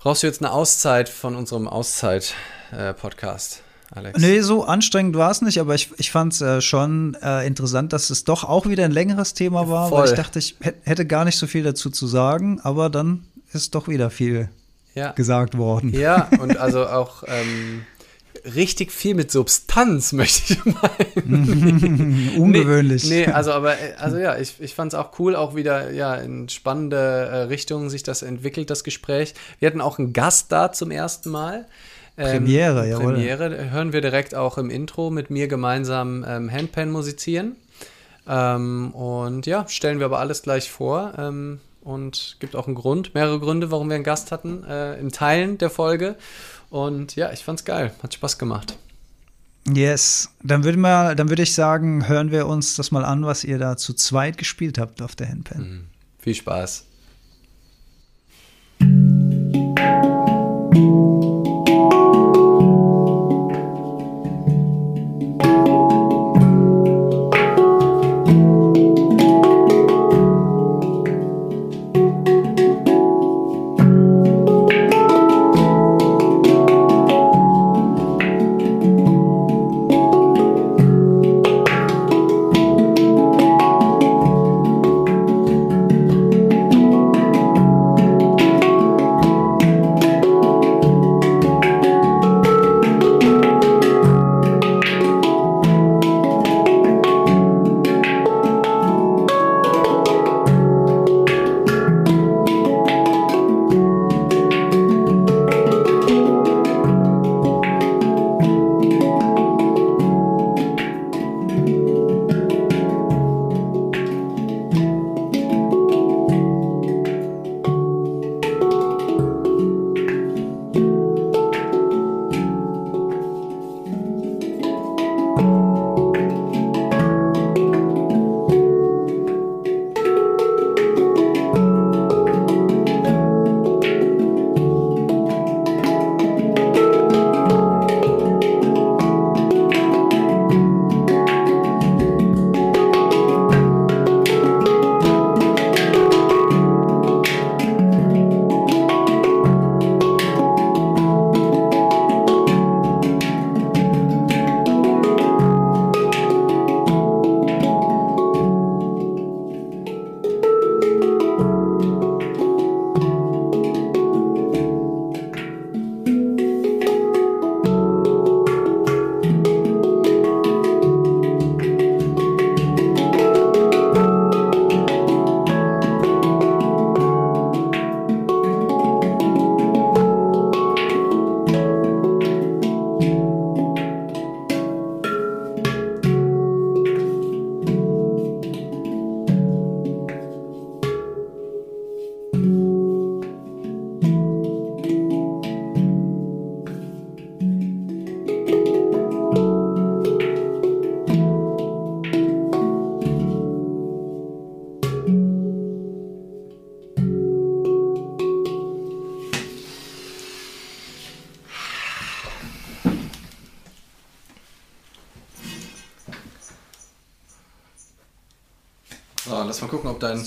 Brauchst du jetzt eine Auszeit von unserem Auszeit-Podcast? Alex. Nee, so anstrengend war es nicht, aber ich, ich fand es äh, schon äh, interessant, dass es doch auch wieder ein längeres Thema war, Voll. weil ich dachte, ich hätte gar nicht so viel dazu zu sagen, aber dann ist doch wieder viel ja. gesagt worden. Ja, und also auch ähm, richtig viel mit Substanz, möchte ich meinen. Ungewöhnlich. Nee, nee, also aber, also ja, ich, ich fand es auch cool, auch wieder ja in spannende äh, Richtungen sich das entwickelt, das Gespräch. Wir hatten auch einen Gast da zum ersten Mal. Ähm, Premiere, ja. Premiere hören wir direkt auch im Intro mit mir gemeinsam ähm, Handpan musizieren. Ähm, und ja, stellen wir aber alles gleich vor. Ähm, und gibt auch einen Grund, mehrere Gründe, warum wir einen Gast hatten, äh, in Teilen der Folge. Und ja, ich fand's geil, hat Spaß gemacht. Yes, dann würde mal, dann würde ich sagen, hören wir uns das mal an, was ihr da zu zweit gespielt habt auf der Handpan. Mhm. Viel Spaß.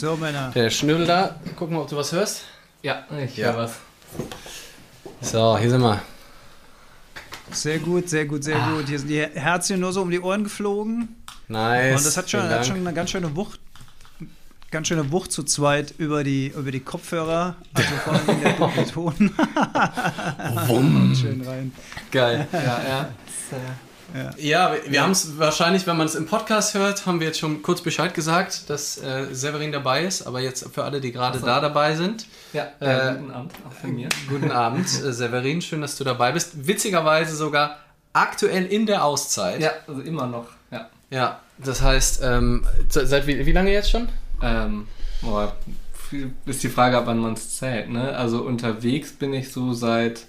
So, Männer. Der Schnürdel da. Guck mal, ob du was hörst. Ja, ich ja. höre was. So, hier sind wir. Sehr gut, sehr gut, sehr ah. gut. Hier sind die Herzchen nur so um die Ohren geflogen. Nice. Und das hat schon, hat schon eine ganz schöne Wucht ganz schöne Wucht zu zweit über die, über die Kopfhörer, also vor allem der Doppelton. Wumm. Schön rein. Geil. Ja, ja. Ja, wir, wir haben es wahrscheinlich, wenn man es im Podcast hört, haben wir jetzt schon kurz Bescheid gesagt, dass äh, Severin dabei ist, aber jetzt für alle, die gerade so. da dabei sind. Ja, äh, guten Abend auch von mir. Guten Abend, äh, Severin, schön, dass du dabei bist. Witzigerweise sogar aktuell in der Auszeit. Ja, also immer noch, ja. Ja, das heißt, ähm, seit wie, wie lange jetzt schon? Ähm, boah, ist die Frage, ab wann man es zählt, ne? Also unterwegs bin ich so seit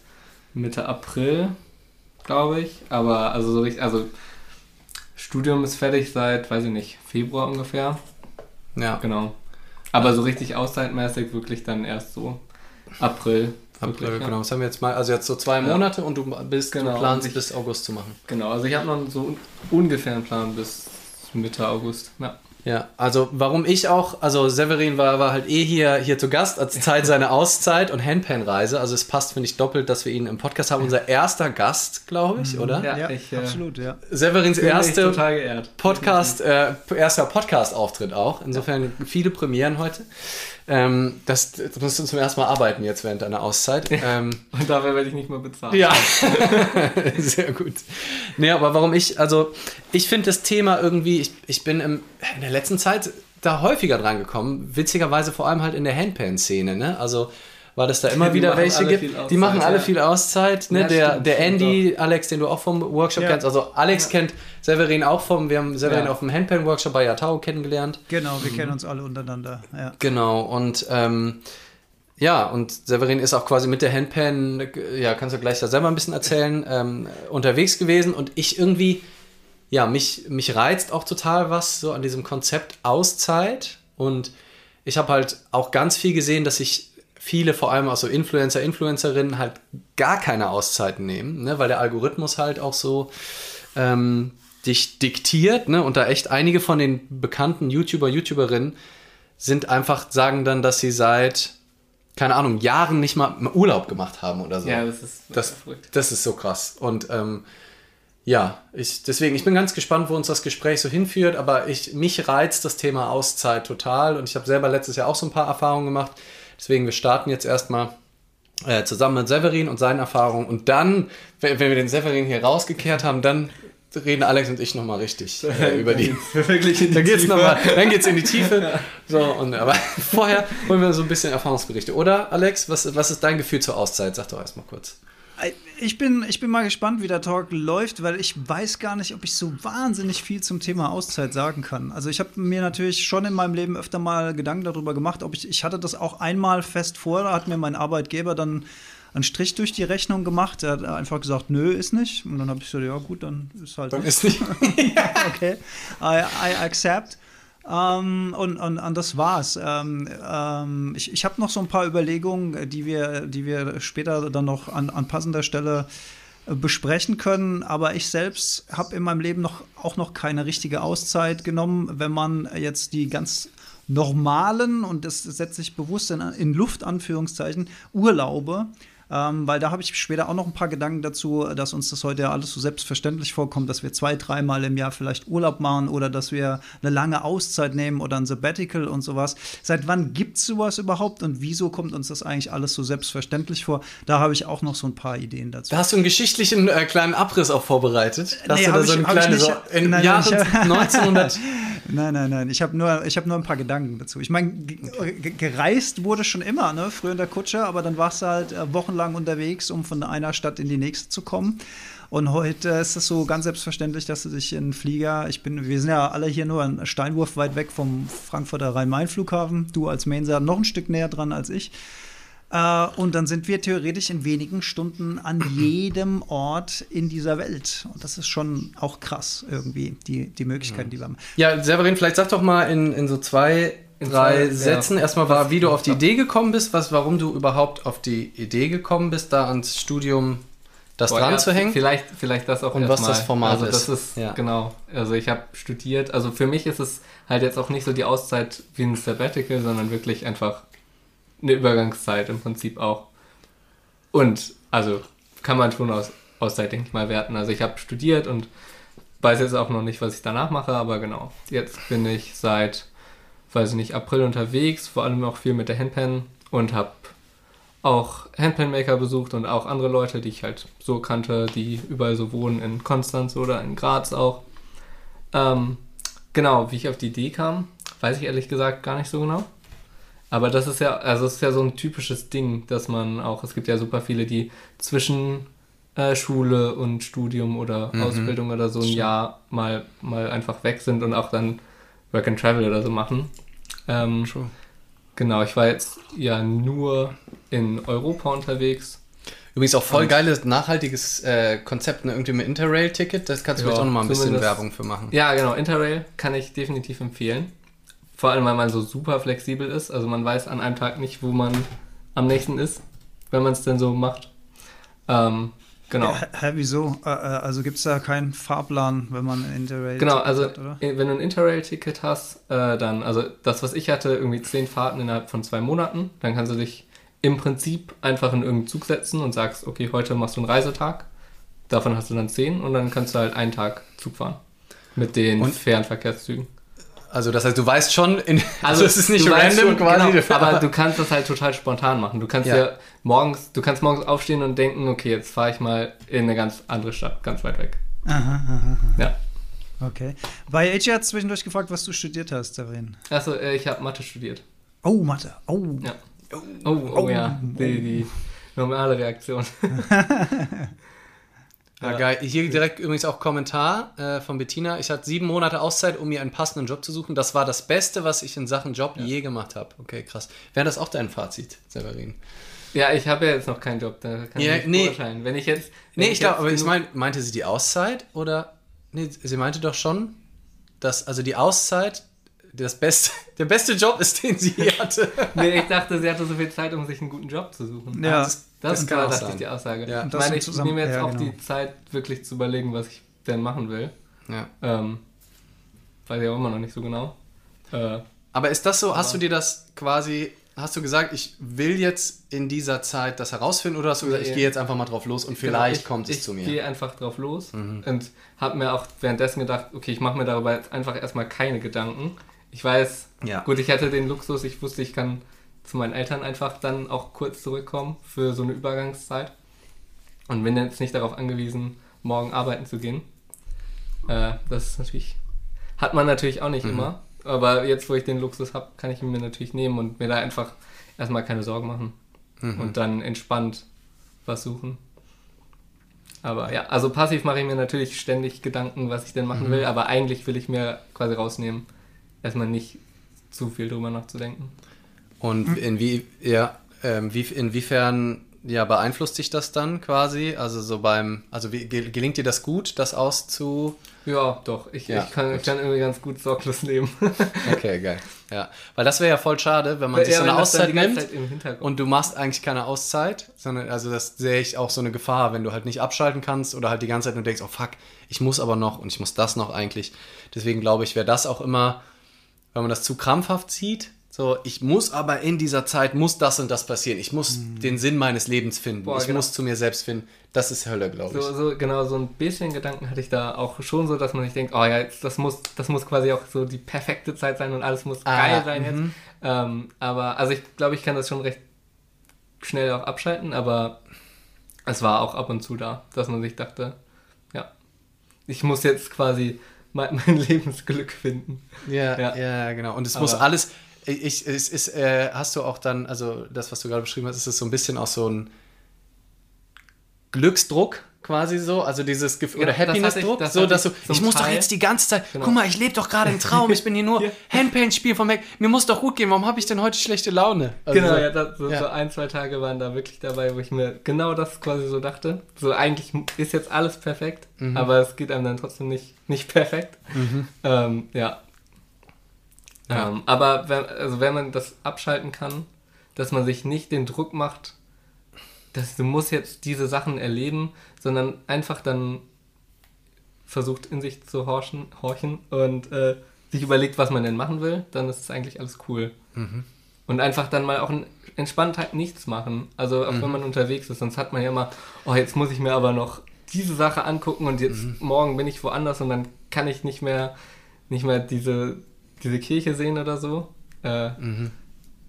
Mitte April glaube ich. Aber also so richtig, also Studium ist fertig seit, weiß ich nicht, Februar ungefähr. Ja. Genau. Aber so richtig auszeitmäßig wirklich dann erst so April. April, wirklich, genau. Ja. Das haben wir jetzt mal, also jetzt so zwei Monate ja. und du bist, genau. du planst ich, bis August zu machen. Genau, also ich habe noch so ungefähr einen Plan bis Mitte August. Ja. Ja, also warum ich auch, also Severin war, war halt eh hier, hier zu Gast als Zeit seiner Auszeit und Handpan-Reise. Also es passt, finde ich, doppelt, dass wir ihn im Podcast haben. Unser erster Gast, glaube ich, oder? Ja, ja ich, äh, absolut, ja. Severins erste Podcast, äh, erster Podcast-Auftritt auch. Insofern viele Premieren heute. Ähm, das, das musst du zum ersten Mal arbeiten jetzt während deiner Auszeit. Ähm, und dafür werde ich nicht mehr bezahlt. Ja, sehr gut. Nee, aber warum ich, also ich finde das Thema irgendwie, ich, ich bin im, in der letzten Zeit da häufiger dran gekommen, witzigerweise vor allem halt in der Handpan-Szene, ne? Also weil es da immer ja, wieder welche gibt. Auszeit, die machen alle ja. viel Auszeit. Ne? Ja, der, stimmt, der Andy. Alex, den du auch vom Workshop kennst. Also Alex kennt Severin auch vom, wir haben Severin auf dem Handpan-Workshop bei Yatao kennengelernt. Genau, wir mhm. kennen uns alle untereinander. Genau, und ähm, ja, und Severin ist auch quasi mit der Handpan, ja, kannst du gleich da selber ein bisschen erzählen, ähm, unterwegs gewesen und ich irgendwie, ja, mich, mich reizt auch total was so an diesem Konzept Auszeit und ich habe halt auch ganz viel gesehen, dass ich viele, vor allem auch so Influencer, Influencerinnen, halt gar keine Auszeiten nehmen, ne? weil der Algorithmus halt auch so ähm, dich diktiert. Ne? Und da echt einige von den bekannten YouTuber, YouTuberinnen sind einfach, sagen dann, dass sie seit, keine Ahnung, Jahren nicht mal Urlaub gemacht haben oder so. Ja, das ist das, das ist so krass. Und ähm, ja, ich, deswegen, ich bin ganz gespannt, wo uns das Gespräch so hinführt, aber ich, mich reizt das Thema Auszeit total und ich habe selber letztes Jahr auch so ein paar Erfahrungen gemacht Deswegen, wir starten jetzt erstmal äh, zusammen mit Severin und seinen Erfahrungen. Und dann, wenn, wenn wir den Severin hier rausgekehrt haben, dann reden Alex und ich nochmal richtig äh, über die. Wirklich in die dann geht's Tiefe. Mal, dann geht's in die Tiefe. So, und, aber vorher holen wir so ein bisschen Erfahrungsberichte. Oder, Alex, was, was ist dein Gefühl zur Auszeit? Sag doch erstmal kurz. Ich bin, ich bin mal gespannt, wie der Talk läuft, weil ich weiß gar nicht, ob ich so wahnsinnig viel zum Thema Auszeit sagen kann. Also ich habe mir natürlich schon in meinem Leben öfter mal Gedanken darüber gemacht, ob ich, ich hatte das auch einmal fest vor, da hat mir mein Arbeitgeber dann einen Strich durch die Rechnung gemacht. Er hat einfach gesagt, nö, ist nicht. Und dann habe ich so, ja gut, dann ist halt. Dann nicht. ist nicht. okay, I, I accept. Ähm, und, und, und, das war's. Ähm, ähm, ich ich habe noch so ein paar Überlegungen, die wir, die wir später dann noch an, an passender Stelle äh, besprechen können. Aber ich selbst habe in meinem Leben noch, auch noch keine richtige Auszeit genommen, wenn man jetzt die ganz normalen, und das setze ich bewusst in, in Luftanführungszeichen, Urlaube ähm, weil da habe ich später auch noch ein paar Gedanken dazu, dass uns das heute ja alles so selbstverständlich vorkommt, dass wir zwei, dreimal im Jahr vielleicht Urlaub machen oder dass wir eine lange Auszeit nehmen oder ein Sabbatical und sowas. Seit wann gibt es sowas überhaupt und wieso kommt uns das eigentlich alles so selbstverständlich vor? Da habe ich auch noch so ein paar Ideen dazu. Da hast du einen geschichtlichen äh, kleinen Abriss auch vorbereitet. Hast nee, du da so einen kleinen, so in nein, Jahren 1900 Nein, nein, nein. Ich habe nur, hab nur ein paar Gedanken dazu. Ich meine, gereist wurde schon immer, ne? Früher in der Kutsche, aber dann warst du halt äh, wochenlang unterwegs, um von einer Stadt in die nächste zu kommen. Und heute ist es so ganz selbstverständlich, dass du dich in Flieger, ich bin, wir sind ja alle hier nur einen Steinwurf weit weg vom Frankfurter Rhein-Main-Flughafen, du als Mainzer noch ein Stück näher dran als ich. Äh, und dann sind wir theoretisch in wenigen Stunden an jedem Ort in dieser Welt. Und das ist schon auch krass irgendwie, die, die Möglichkeiten, die wir haben. Ja, Severin, vielleicht sag doch mal in, in so zwei, in drei zwei, Sätzen ja. erstmal, war, wie du auf die Idee gekommen bist, was, warum du überhaupt auf die Idee gekommen bist, da ans Studium das Boah, dran ja, zu hängen. Vielleicht, vielleicht das auch Und was mal. das Format also, das ist. Ja. Genau. Also ich habe studiert. Also für mich ist es halt jetzt auch nicht so die Auszeit wie ein Sabbatical, sondern wirklich einfach eine Übergangszeit im Prinzip auch. Und also kann man schon aus Auszeit, denke ich mal, werten. Also ich habe studiert und weiß jetzt auch noch nicht, was ich danach mache, aber genau. Jetzt bin ich seit, weiß ich nicht, April unterwegs, vor allem auch viel mit der Handpan und habe auch Handpan-Maker besucht und auch andere Leute, die ich halt so kannte, die überall so wohnen, in Konstanz oder in Graz auch. Ähm, genau, wie ich auf die Idee kam, weiß ich ehrlich gesagt gar nicht so genau. Aber das ist ja, also es ist ja so ein typisches Ding, dass man auch, es gibt ja super viele, die zwischen äh, Schule und Studium oder mhm. Ausbildung oder so ein. Jahr mal, mal einfach weg sind und auch dann Work and Travel oder so machen. Ähm, genau, ich war jetzt ja nur in Europa unterwegs. Übrigens auch voll und geiles, nachhaltiges äh, Konzept, ne? irgendwie mit Interrail-Ticket, das kannst du ja, vielleicht auch nochmal ein bisschen Werbung für machen. Ja, genau, Interrail kann ich definitiv empfehlen. Vor allem, weil man so super flexibel ist. Also man weiß an einem Tag nicht, wo man am nächsten ist, wenn man es denn so macht. Ähm, Genau. Hä, wieso? Äh, also gibt es da keinen Fahrplan, wenn man ein Interrail Genau, also hat, wenn du ein Interrail-Ticket hast, äh, dann, also das, was ich hatte, irgendwie zehn Fahrten innerhalb von zwei Monaten, dann kannst du dich im Prinzip einfach in irgendeinen Zug setzen und sagst, okay, heute machst du einen Reisetag, davon hast du dann zehn und dann kannst du halt einen Tag Zug fahren. Mit den und? Fernverkehrszügen. Also das heißt, du weißt schon, in, also, also es ist nicht random quasi. Genau, aber du kannst das halt total spontan machen. Du kannst ja. ja. morgens, du kannst morgens aufstehen und denken, okay, jetzt fahre ich mal in eine ganz andere Stadt, ganz weit weg. Aha, aha, aha. Ja. Okay. Bei AJ hat zwischendurch gefragt, was du studiert hast, Darin. Achso, äh, ich habe Mathe studiert. Oh, Mathe. Oh. Ja. Oh, oh, oh, oh ja. Die, die normale Reaktion. Ja, geil. Hier direkt übrigens auch Kommentar äh, von Bettina. Ich hatte sieben Monate Auszeit, um mir einen passenden Job zu suchen. Das war das Beste, was ich in Sachen Job ja. je gemacht habe. Okay, krass. Wäre das auch dein Fazit, Severin? Ja, ich habe ja jetzt noch keinen Job, da kann ja, ich nicht nee. beurteilen. Wenn ich jetzt. Wenn nee, ich, ich glaube, aber ich meine, meinte sie die Auszeit oder. Nee, sie meinte doch schon, dass, also die Auszeit das beste, der beste Job ist, den sie hatte. nee, ich dachte, sie hatte so viel Zeit, um sich einen guten Job zu suchen. Ja, das, das, das war, dachte ich, die Aussage. Ja. Ich meine, ich zusammen, nehme jetzt ja, auch genau. die Zeit, wirklich zu überlegen, was ich denn machen will. Ja. Ähm, weiß ich auch immer noch nicht so genau. Äh, aber ist das so, hast du dir das quasi, hast du gesagt, ich will jetzt in dieser Zeit das herausfinden oder hast du gesagt, ich gehe jetzt einfach mal drauf los und genau, vielleicht ich, kommt es zu mir? Ich gehe einfach drauf los mhm. und habe mir auch währenddessen gedacht, okay, ich mache mir darüber jetzt einfach erstmal keine Gedanken. Ich weiß, ja. gut, ich hatte den Luxus, ich wusste, ich kann zu meinen Eltern einfach dann auch kurz zurückkommen für so eine Übergangszeit. Und bin jetzt nicht darauf angewiesen, morgen arbeiten zu gehen. Äh, das ist natürlich, hat man natürlich auch nicht mhm. immer. Aber jetzt, wo ich den Luxus habe, kann ich ihn mir natürlich nehmen und mir da einfach erstmal keine Sorgen machen. Mhm. Und dann entspannt was suchen. Aber ja, also passiv mache ich mir natürlich ständig Gedanken, was ich denn machen mhm. will, aber eigentlich will ich mir quasi rausnehmen, erstmal nicht zu viel drüber nachzudenken. Und hm. inwie, ja, ähm, wie, inwiefern ja, beeinflusst sich das dann quasi? Also so beim, also wie, gelingt dir das gut, das auszu... Ja, doch. Ich, ja, ich, kann, ich kann irgendwie ganz gut sorglos leben. okay, geil. Ja, weil das wäre ja voll schade, wenn man weil, sich so eine Auszeit nimmt und du machst eigentlich keine Auszeit, sondern also das sehe ich auch so eine Gefahr, wenn du halt nicht abschalten kannst oder halt die ganze Zeit nur denkst, oh fuck, ich muss aber noch und ich muss das noch eigentlich. Deswegen glaube ich, wäre das auch immer, wenn man das zu krampfhaft sieht, so, ich muss aber in dieser Zeit, muss das und das passieren. Ich muss mhm. den Sinn meines Lebens finden. Boah, ich genau. muss zu mir selbst finden. Das ist Hölle, glaube ich. So, so, genau, so ein bisschen Gedanken hatte ich da auch schon so, dass man sich denkt, oh ja, jetzt, das, muss, das muss quasi auch so die perfekte Zeit sein und alles muss ah, geil sein jetzt. Mhm. Ähm, aber, also ich glaube, ich kann das schon recht schnell auch abschalten, aber es war auch ab und zu da, dass man sich dachte, ja, ich muss jetzt quasi mein, mein Lebensglück finden. Ja, ja, ja, genau. Und es aber muss alles ich, es ist, äh, hast du auch dann, also das, was du gerade beschrieben hast, ist es so ein bisschen auch so ein Glücksdruck quasi so, also dieses Gefühl ja, oder Happiness-Druck, das so dass du, ich muss Teil. doch jetzt die ganze Zeit, genau. guck mal, ich lebe doch gerade im Traum, ich bin hier nur Handpaint spielen vom Mac, mir muss doch gut gehen, warum habe ich denn heute schlechte Laune? Also genau, ja, das, so, ja, so, ein, zwei Tage waren da wirklich dabei, wo ich mir genau das quasi so dachte, so eigentlich ist jetzt alles perfekt, mhm. aber es geht einem dann trotzdem nicht, nicht perfekt. Mhm. Ähm, ja, ja. Ähm, aber wenn, also wenn man das abschalten kann, dass man sich nicht den Druck macht, dass du musst jetzt diese Sachen erleben, sondern einfach dann versucht in sich zu horchen, horchen und äh, sich überlegt, was man denn machen will, dann ist es eigentlich alles cool. Mhm. Und einfach dann mal auch in Entspanntheit nichts machen. Also auch mhm. wenn man unterwegs ist, sonst hat man ja immer, oh, jetzt muss ich mir aber noch diese Sache angucken und jetzt mhm. morgen bin ich woanders und dann kann ich nicht mehr, nicht mehr diese diese Kirche sehen oder so. Äh, mhm.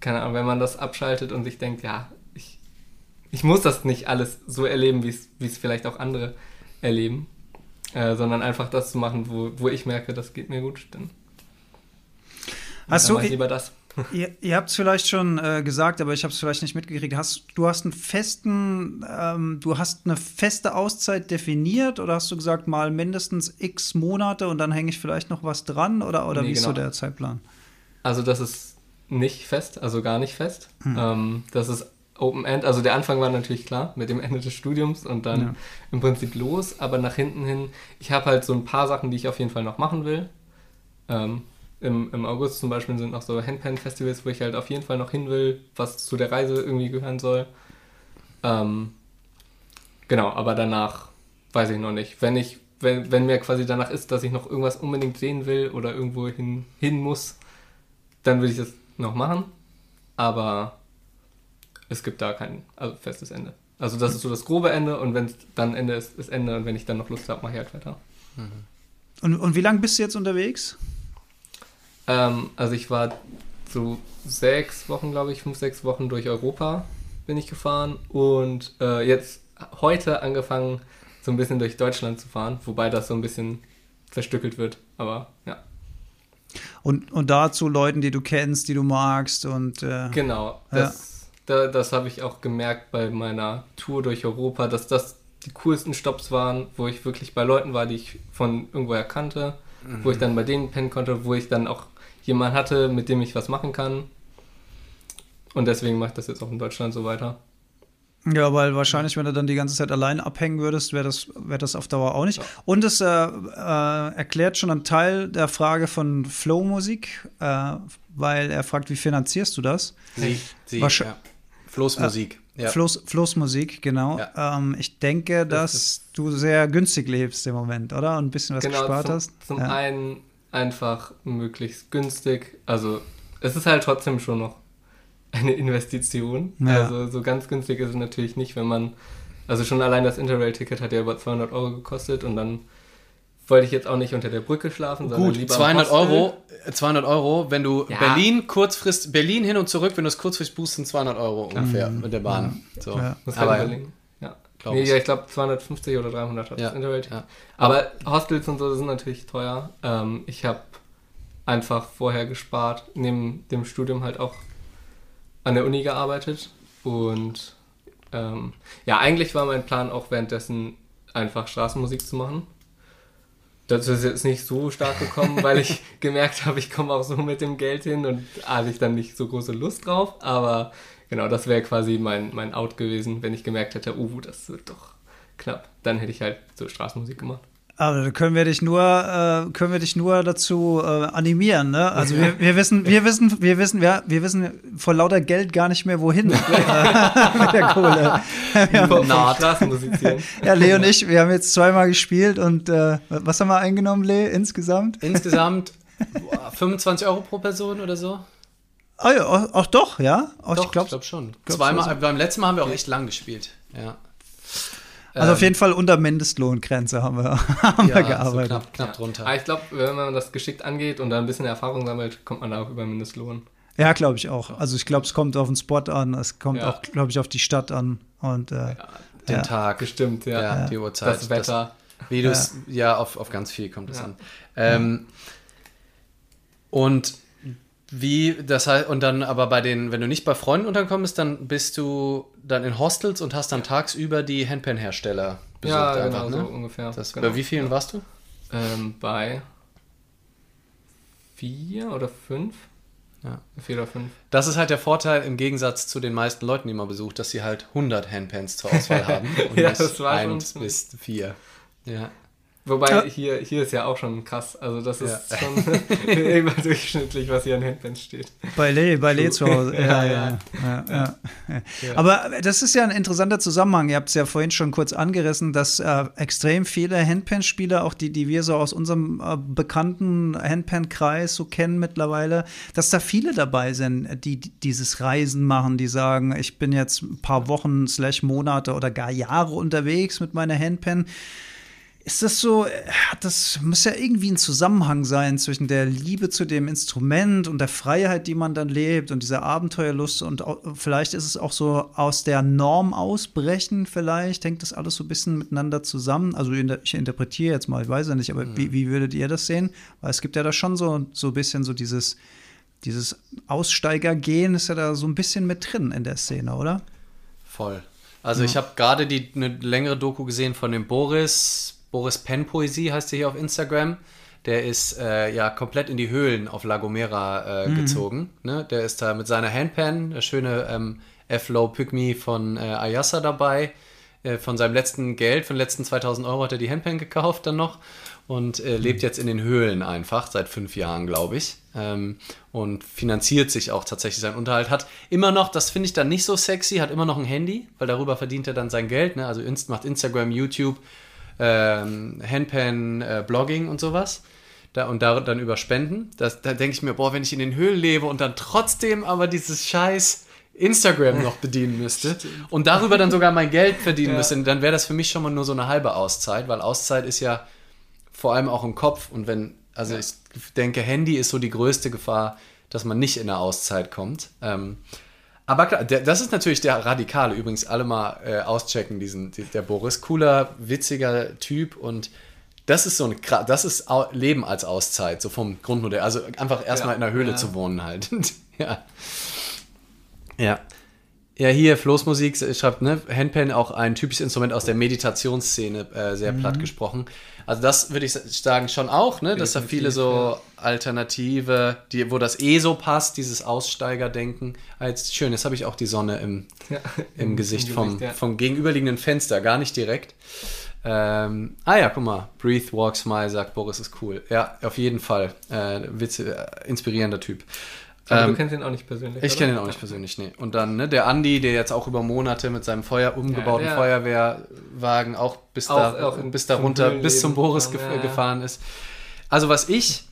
Keine Ahnung, wenn man das abschaltet und sich denkt, ja, ich, ich muss das nicht alles so erleben, wie es vielleicht auch andere erleben, äh, sondern einfach das zu machen, wo, wo ich merke, das geht mir gut, dann, Hast dann du lieber das. Ihr, ihr habt es vielleicht schon äh, gesagt, aber ich habe es vielleicht nicht mitgekriegt. Hast, du hast einen festen, ähm, du hast eine feste Auszeit definiert oder hast du gesagt, mal mindestens x Monate und dann hänge ich vielleicht noch was dran oder, oder nee, wie ist genau. so der Zeitplan? Also das ist nicht fest, also gar nicht fest. Hm. Ähm, das ist Open End. Also der Anfang war natürlich klar mit dem Ende des Studiums und dann ja. im Prinzip los, aber nach hinten hin, ich habe halt so ein paar Sachen, die ich auf jeden Fall noch machen will. Ähm, im, im August zum Beispiel sind noch so Handpan-Festivals, wo ich halt auf jeden Fall noch hin will, was zu der Reise irgendwie gehören soll. Ähm, genau, aber danach weiß ich noch nicht. Wenn ich, wenn, wenn mir quasi danach ist, dass ich noch irgendwas unbedingt sehen will oder irgendwo hin, hin muss, dann will ich das noch machen. Aber es gibt da kein also festes Ende. Also das ist so das grobe Ende und wenn es dann Ende ist, ist Ende und wenn ich dann noch Lust habe, mache ich halt weiter. Mhm. Und, und wie lange bist du jetzt unterwegs? Ähm, also ich war so sechs Wochen, glaube ich, fünf, sechs Wochen durch Europa bin ich gefahren und äh, jetzt heute angefangen, so ein bisschen durch Deutschland zu fahren, wobei das so ein bisschen zerstückelt wird, aber ja. Und, und dazu Leuten, die du kennst, die du magst und äh, Genau, das, ja. da, das habe ich auch gemerkt bei meiner Tour durch Europa, dass das die coolsten Stops waren, wo ich wirklich bei Leuten war, die ich von irgendwoher kannte, mhm. wo ich mhm. dann bei denen pennen konnte, wo ich dann auch jemanden hatte, mit dem ich was machen kann. Und deswegen mache ich das jetzt auch in Deutschland so weiter. Ja, weil wahrscheinlich, wenn du dann die ganze Zeit allein abhängen würdest, wäre das, wär das auf Dauer auch nicht. Ja. Und es äh, äh, erklärt schon einen Teil der Frage von Flow-Musik, äh, weil er fragt, wie finanzierst du das? Sie, sie ja. Floßmusik. Äh, ja. Floß, Floßmusik, genau. Ja. Ähm, ich denke, dass das du sehr günstig lebst im Moment, oder? Und ein bisschen was genau, gespart zum, hast. Zum einen einfach möglichst günstig. Also es ist halt trotzdem schon noch eine Investition. Ja. Also so ganz günstig ist es natürlich nicht, wenn man, also schon allein das Interrail-Ticket hat ja über 200 Euro gekostet und dann wollte ich jetzt auch nicht unter der Brücke schlafen, sondern Gut, lieber 200 Euro, 200 Euro, wenn du ja. Berlin kurzfrist, Berlin hin und zurück, wenn du es kurzfristig buchst, sind 200 Euro ungefähr mhm. mit der Bahn. Ja. So. Ja. Das Aber, Berlin. Ja. Nee, ich. ja, ich glaube 250 oder 300 hat ja. Interrail. Ja. Aber Hostels und so sind natürlich teuer. Ähm, ich habe einfach vorher gespart, neben dem Studium halt auch an der Uni gearbeitet und ähm, ja, eigentlich war mein Plan auch währenddessen einfach Straßenmusik zu machen. Dazu ist jetzt nicht so stark gekommen, weil ich gemerkt habe, ich komme auch so mit dem Geld hin und hatte ich dann nicht so große Lust drauf. Aber genau, das wäre quasi mein, mein Out gewesen, wenn ich gemerkt hätte, uh, das wird doch knapp. Dann hätte ich halt so Straßenmusik gemacht. Aber da können wir dich nur, äh, können wir dich nur dazu äh, animieren, ne? Also wir, wir wissen, wir wissen, wir wissen, wir, wir wissen vor lauter Geld gar nicht mehr wohin mit der Kohle. ja, Lee und ich, wir haben jetzt zweimal gespielt und äh, was haben wir eingenommen, Lee, insgesamt? Insgesamt 25 Euro pro Person oder so. Ah ja, auch, doch, ja? Auch, doch, ich glaube glaub schon. Zweimal, so. beim letzten Mal haben wir auch echt lang gespielt, ja. Also auf ähm, jeden Fall unter Mindestlohngrenze haben wir, haben ja, wir gearbeitet. So knapp, knapp drunter. Aber ich glaube, wenn man das geschickt angeht und da ein bisschen Erfahrung sammelt, kommt man da auch über Mindestlohn. Ja, glaube ich auch. Also ich glaube, es kommt auf den Spot an, es kommt ja. auch, glaube ich, auf die Stadt an und äh, ja, den Tag. Bestimmt, ja. ja. Die Uhrzeit. Das Wetter. Das, wie du es, ja, auf, auf ganz viel kommt es an. Ähm, und wie, das heißt, und dann aber bei den, wenn du nicht bei Freunden unterkommst, dann bist du dann in Hostels und hast dann tagsüber die Handpan-Hersteller besucht ja, einfach, genau, ne? so ungefähr. Das, genau. Bei wie vielen warst du? Ähm, bei vier oder fünf. Ja. Vier oder fünf. Das ist halt der Vorteil im Gegensatz zu den meisten Leuten, die man besucht, dass sie halt 100 Handpans zur Auswahl haben und ja, das war eins bis vier. Ja. Wobei ja. hier, hier ist ja auch schon krass. Also das ist ja. schon überdurchschnittlich, was hier an Handbands steht. Bei Lee zu Hause. Ja, ja, ja. Aber das ist ja ein interessanter Zusammenhang. Ihr habt es ja vorhin schon kurz angerissen, dass äh, extrem viele Handpan-Spieler, auch die, die wir so aus unserem äh, bekannten Handpan-Kreis so kennen mittlerweile, dass da viele dabei sind, die, die dieses Reisen machen, die sagen, ich bin jetzt ein paar Wochen, slash Monate oder gar Jahre unterwegs mit meiner Handpan. Ist das so, das muss ja irgendwie ein Zusammenhang sein zwischen der Liebe zu dem Instrument und der Freiheit, die man dann lebt und dieser Abenteuerlust und auch, vielleicht ist es auch so aus der Norm ausbrechen, vielleicht hängt das alles so ein bisschen miteinander zusammen. Also ich interpretiere jetzt mal, ich weiß ja nicht, aber mhm. wie, wie würdet ihr das sehen? Weil es gibt ja da schon so, so ein bisschen so dieses, dieses Aussteigergehen ist ja da so ein bisschen mit drin in der Szene, oder? Voll. Also ja. ich habe gerade die eine längere Doku gesehen von dem Boris Boris Penn Poesie heißt er hier auf Instagram. Der ist äh, ja komplett in die Höhlen auf La Gomera äh, mhm. gezogen. Ne? Der ist da mit seiner Handpan, der schöne ähm, F-Low Pygmy von äh, Ayasa dabei. Äh, von seinem letzten Geld, von den letzten 2000 Euro hat er die Handpan gekauft dann noch und äh, lebt jetzt in den Höhlen einfach, seit fünf Jahren, glaube ich. Ähm, und finanziert sich auch tatsächlich seinen Unterhalt. Hat immer noch, das finde ich dann nicht so sexy, hat immer noch ein Handy, weil darüber verdient er dann sein Geld. Ne? Also Inst macht Instagram, YouTube, ähm, Handpan, äh, Blogging und sowas. Da, und da, dann über Spenden. Das, da denke ich mir, boah, wenn ich in den Höhlen lebe und dann trotzdem aber dieses scheiß Instagram noch bedienen müsste und darüber dann sogar mein Geld verdienen ja. müsste, dann wäre das für mich schon mal nur so eine halbe Auszeit, weil Auszeit ist ja vor allem auch im Kopf und wenn, also ja. ich denke, Handy ist so die größte Gefahr, dass man nicht in eine Auszeit kommt. Ähm, aber klar, der, das ist natürlich der Radikale. Übrigens, alle mal äh, auschecken, diesen, der Boris. Cooler, witziger Typ und das ist so ein das ist Leben als Auszeit, so vom Grundmodell. Also einfach erstmal ja, in der Höhle ja. zu wohnen halt. ja. Ja. Ja, hier Floßmusik schreibt, ne, Handpan auch ein typisches Instrument aus der Meditationsszene, äh, sehr mhm. platt gesprochen. Also das würde ich sagen schon auch, ne, dass da viele so Alternative, die, wo das eh so passt, dieses Aussteigerdenken. Als schön, jetzt habe ich auch die Sonne im, ja, im, im Gesicht, vom, ja. vom gegenüberliegenden Fenster, gar nicht direkt. Ähm, ah ja, guck mal, Breathe, Walk, Smile, sagt Boris, ist cool. Ja, auf jeden Fall. Äh, Witze, äh, inspirierender Typ. Aber ähm, du kennst ihn auch nicht persönlich. Ich kenne ihn auch nicht persönlich, nee. Und dann ne, der Andi, der jetzt auch über Monate mit seinem Feuer umgebauten ja, Feuerwehrwagen auch bis auch, da, auch bis da runter, bis zum Boris gef ja. gefahren ist. Also was ich,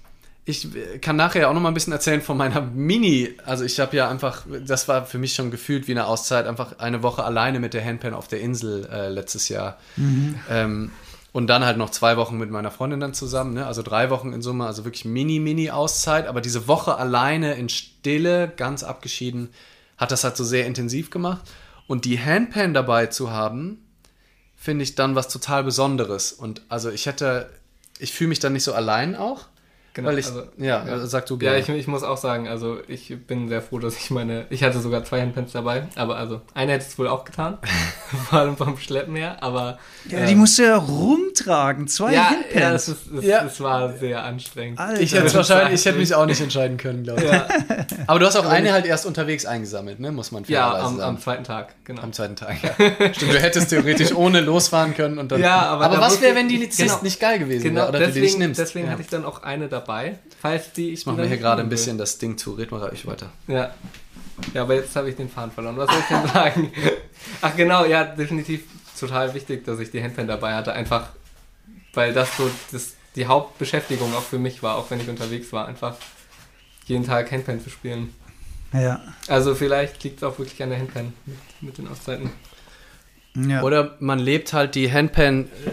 ich kann nachher auch noch mal ein bisschen erzählen von meiner Mini, also ich habe ja einfach, das war für mich schon gefühlt wie eine Auszeit, einfach eine Woche alleine mit der Handpan auf der Insel äh, letztes Jahr. Mhm. Ähm, und dann halt noch zwei Wochen mit meiner Freundin dann zusammen, ne? also drei Wochen in Summe, also wirklich mini, mini Auszeit. Aber diese Woche alleine in Stille, ganz abgeschieden, hat das halt so sehr intensiv gemacht. Und die Handpan dabei zu haben, finde ich dann was total Besonderes. Und also ich hätte, ich fühle mich dann nicht so allein auch. Genau, Weil ich, also, ja, ja, sag du gerne. Ja, ich, ich muss auch sagen, also ich bin sehr froh, dass ich meine, ich hatte sogar zwei Handpens dabei, aber also eine hätte es wohl auch getan, vor allem vom Schleppen her, aber... Ja, äh, die musst du ja rumtragen, zwei ja, Handpens. Ja, es, ist, es, ja. es war sehr anstrengend. Alter. Ich hätte wahrscheinlich, ich hätte mich auch nicht entscheiden können, glaube ich. Ja. Aber du hast auch eine halt erst unterwegs eingesammelt, ne, muss man Ja, am, am, zweiten Tag, genau. Am zweiten Tag, ja. Stimmt, du hättest theoretisch ohne losfahren können und dann... Ja, aber... Aber was wäre, wenn die Lizenz genau, nicht geil gewesen genau, wäre, oder deswegen, du die nicht nimmst? Deswegen hatte ich dann auch eine dabei dabei, falls die ich. mache mir hier gerade ein bisschen das Ding zu. Red mal ich weiter. Ja. Ja, aber jetzt habe ich den Faden verloren. Was soll ich denn sagen? Ach genau, ja, definitiv total wichtig, dass ich die Handpan dabei hatte. Einfach, weil das so das, die Hauptbeschäftigung auch für mich war, auch wenn ich unterwegs war, einfach jeden Tag Handpan zu spielen. Ja. Also vielleicht liegt es auch wirklich an der Handpan mit, mit den Auszeiten. Ja. Oder man lebt halt die Handpan äh,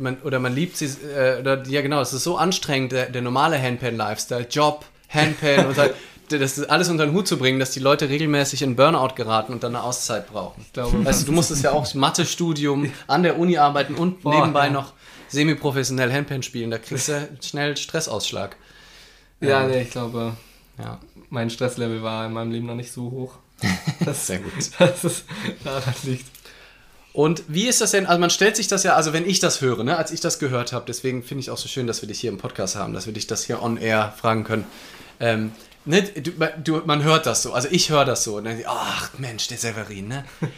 man, oder man liebt sie, äh, oder, ja genau, es ist so anstrengend, der, der normale Handpan-Lifestyle, Job, Handpan und halt, das alles unter den Hut zu bringen, dass die Leute regelmäßig in Burnout geraten und dann eine Auszeit brauchen. Ich glaube, weißt du, du musstest ja auch Mathestudium an der Uni arbeiten und Boah, nebenbei ja. noch semi-professionell Handpan spielen. Da kriegst du schnell Stressausschlag. Ja, ähm, nee, ich glaube, ja, mein Stresslevel war in meinem Leben noch nicht so hoch. Das, Sehr gut. Das ist daran liegt. Und wie ist das denn? Also man stellt sich das ja, also wenn ich das höre, ne, als ich das gehört habe, deswegen finde ich auch so schön, dass wir dich hier im Podcast haben, dass wir dich das hier on air fragen können. Ähm, ne, du, du, man hört das so, also ich höre das so. Und dann, ach Mensch, der Severin, ne?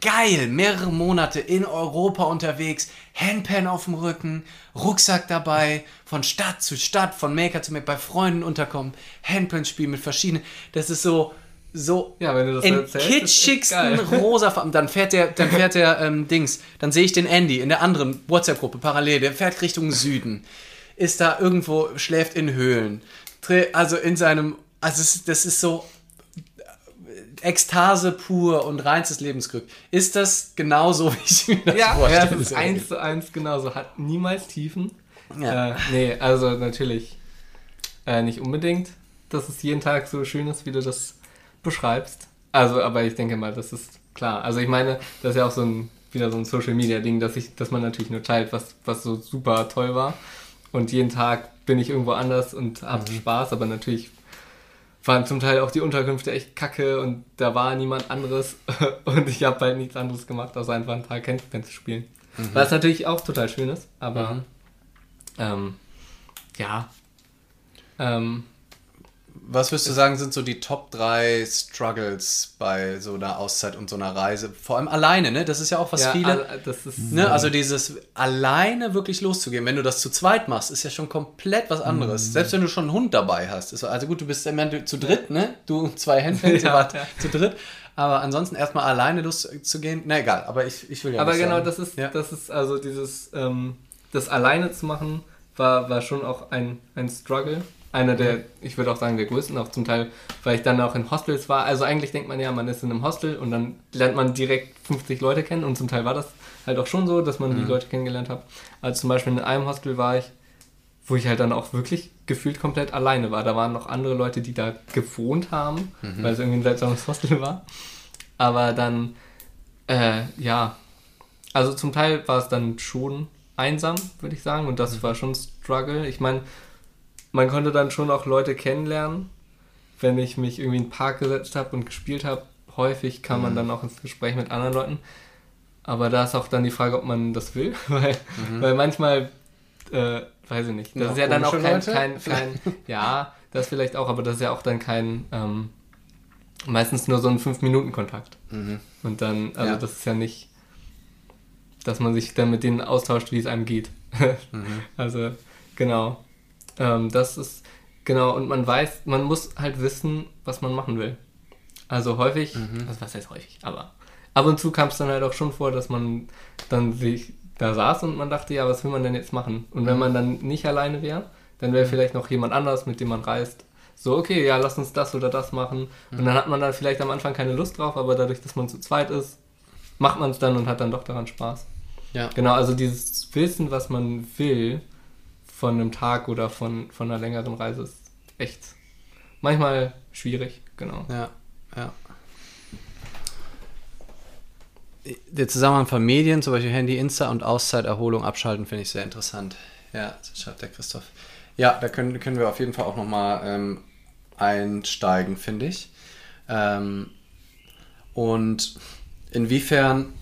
Geil, mehrere Monate in Europa unterwegs, Handpan auf dem Rücken, Rucksack dabei, von Stadt zu Stadt, von Maker zu Maker, bei Freunden unterkommen, Handpan spielen mit verschiedenen. Das ist so, so ja, wenn du das in erzählst, kitschigsten rosa Farben. Dann fährt der, dann fährt der ähm, Dings. Dann sehe ich den Andy in der anderen WhatsApp-Gruppe parallel. Der fährt Richtung Süden. Ist da irgendwo, schläft in Höhlen. Also in seinem, also das ist so äh, Ekstase pur und reinstes Lebensglück. Ist das genauso, wie ich mir das ja, vorstelle? Ja, das ist eins zu eins genauso. Hat niemals Tiefen. Ja. Äh, nee, also natürlich äh, nicht unbedingt, dass es jeden Tag so schön ist, wie du das beschreibst. Also, aber ich denke mal, das ist klar. Also ich meine, das ist ja auch so ein wieder so ein Social Media Ding, dass ich, dass man natürlich nur teilt, was, was so super toll war. Und jeden Tag bin ich irgendwo anders und habe mhm. Spaß, aber natürlich waren zum Teil auch die Unterkünfte echt kacke und da war niemand anderes und ich habe halt nichts anderes gemacht, außer einfach einen Tag Handpan zu spielen. Mhm. Was natürlich auch total schön ist, aber mhm. ähm, ja. Ähm, was würdest du sagen, sind so die Top 3 Struggles bei so einer Auszeit und so einer Reise? Vor allem alleine, ne? Das ist ja auch was ja, viele. Das ist, ne? Also dieses alleine wirklich loszugehen. Wenn du das zu zweit machst, ist ja schon komplett was anderes. Mhm. Selbst wenn du schon einen Hund dabei hast. Ist, also gut, du bist immer zu dritt, ne? Du zwei Hände, ja, ja. zu dritt. Aber ansonsten erstmal alleine loszugehen, na egal, aber ich, ich will ja Aber genau, sagen. das ist, ja. das ist also dieses, ähm, das alleine zu machen, war, war schon auch ein, ein Struggle einer der, ich würde auch sagen, der größten, auch zum Teil, weil ich dann auch in Hostels war. Also eigentlich denkt man ja, man ist in einem Hostel und dann lernt man direkt 50 Leute kennen und zum Teil war das halt auch schon so, dass man mhm. die Leute kennengelernt hat. Also zum Beispiel in einem Hostel war ich, wo ich halt dann auch wirklich gefühlt komplett alleine war. Da waren noch andere Leute, die da gewohnt haben, mhm. weil es irgendwie ein seltsames Hostel war. Aber dann, äh, ja, also zum Teil war es dann schon einsam, würde ich sagen, und das mhm. war schon ein Struggle. Ich meine, man konnte dann schon auch Leute kennenlernen, wenn ich mich irgendwie in den Park gesetzt habe und gespielt habe. Häufig kam man mhm. dann auch ins Gespräch mit anderen Leuten. Aber da ist auch dann die Frage, ob man das will, weil, mhm. weil manchmal, äh, weiß ich nicht, das Noch ist ja dann auch kein, kein, kein, ja, das vielleicht auch, aber das ist ja auch dann kein, ähm, meistens nur so ein 5-Minuten-Kontakt. Mhm. Und dann, also ja. das ist ja nicht, dass man sich dann mit denen austauscht, wie es einem geht. mhm. Also, genau. Ähm, das ist, genau, und man weiß, man muss halt wissen, was man machen will. Also häufig, mhm. also was heißt häufig, aber ab und zu kam es dann halt auch schon vor, dass man dann sich da saß und man dachte, ja, was will man denn jetzt machen? Und wenn mhm. man dann nicht alleine wäre, dann wäre mhm. vielleicht noch jemand anders, mit dem man reist. So, okay, ja, lass uns das oder das machen. Und mhm. dann hat man da vielleicht am Anfang keine Lust drauf, aber dadurch, dass man zu zweit ist, macht man es dann und hat dann doch daran Spaß. Ja. Genau, also dieses Wissen, was man will, von einem Tag oder von, von einer längeren Reise ist echt manchmal schwierig, genau. Ja, ja. Der Zusammenhang von Medien, zum Beispiel Handy, Insta und Auszeiterholung abschalten, finde ich sehr interessant. Ja, das schreibt der Christoph. Ja, da können, können wir auf jeden Fall auch nochmal ähm, einsteigen, finde ich. Ähm, und inwiefern,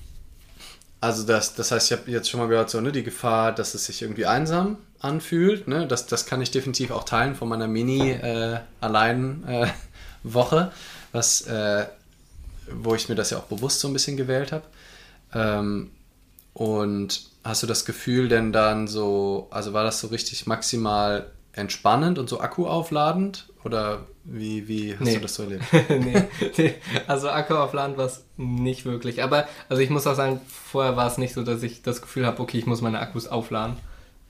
also das, das heißt, ich habe jetzt schon mal gehört, so, ne, die Gefahr, dass es sich irgendwie einsam anfühlt. Ne? Das, das kann ich definitiv auch teilen von meiner Mini-Allein-Woche, äh, was, äh, wo ich mir das ja auch bewusst so ein bisschen gewählt habe. Ähm, und hast du das Gefühl denn dann so, also war das so richtig maximal entspannend und so akkuaufladend? Oder wie, wie hast nee. du das so erlebt? nee, nee, also akkuaufladend war es nicht wirklich. Aber also ich muss auch sagen, vorher war es nicht so, dass ich das Gefühl habe, okay, ich muss meine Akkus aufladen.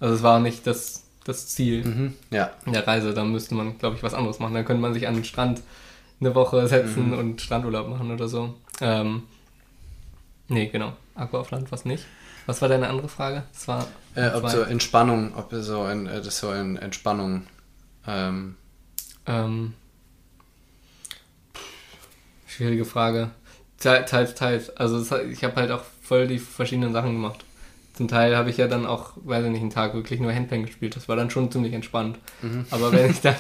Also es war nicht das, das Ziel mhm, ja. der Reise. Da müsste man, glaube ich, was anderes machen. Dann könnte man sich an den Strand eine Woche setzen mhm. und Strandurlaub machen oder so. Ähm, nee, genau. Aqua auf Land was nicht. Was war deine andere Frage? Das war, äh, ob so Entspannung, ob so in, äh, das so in Entspannung. Ähm. Ähm, schwierige Frage. Teils, teils. Also ich habe halt auch voll die verschiedenen Sachen gemacht zum Teil habe ich ja dann auch, weiß ich nicht, einen Tag wirklich nur Handpan gespielt. Das war dann schon ziemlich entspannt. Mhm. Aber wenn ich dann,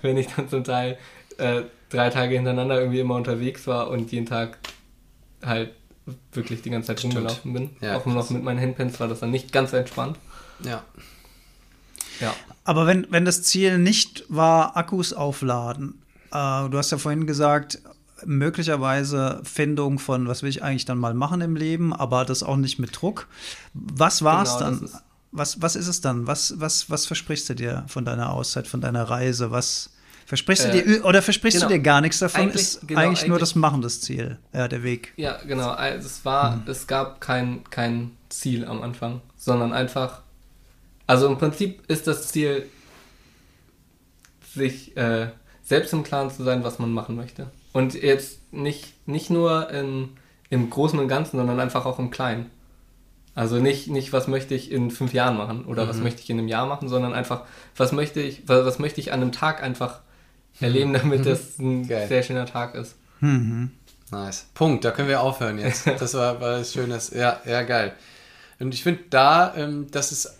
wenn ich dann zum Teil äh, drei Tage hintereinander irgendwie immer unterwegs war und jeden Tag halt wirklich die ganze Zeit Stimmt. rumgelaufen bin, ja, auch nur noch mit meinen Handpens, war das dann nicht ganz entspannt. Ja. Ja. Aber wenn, wenn das Ziel nicht war, Akkus aufladen, äh, du hast ja vorhin gesagt, möglicherweise Findung von, was will ich eigentlich dann mal machen im Leben, aber das auch nicht mit Druck. Was war es genau, dann? Was, was ist es dann? Was, was, was versprichst du dir von deiner Auszeit, von deiner Reise? Was versprichst du äh, dir oder versprichst genau. du dir gar nichts davon? Eigentlich, ist genau, eigentlich, nur das Machen das Ziel, ja, der Weg. Ja, genau. Also es war, hm. es gab kein, kein Ziel am Anfang, sondern einfach, also im Prinzip ist das Ziel, sich äh, selbst im Klaren zu sein, was man machen möchte. Und jetzt nicht, nicht nur in, im Großen und Ganzen, sondern einfach auch im Kleinen. Also nicht, nicht, was möchte ich in fünf Jahren machen oder mhm. was möchte ich in einem Jahr machen, sondern einfach, was möchte ich, was, was möchte ich an einem Tag einfach erleben, damit mhm. das ein Geil. sehr schöner Tag ist. Mhm. Nice. Punkt, da können wir aufhören jetzt. Das war, war was Schönes. Ja, ja, geil. Und ich finde da, ähm, das ist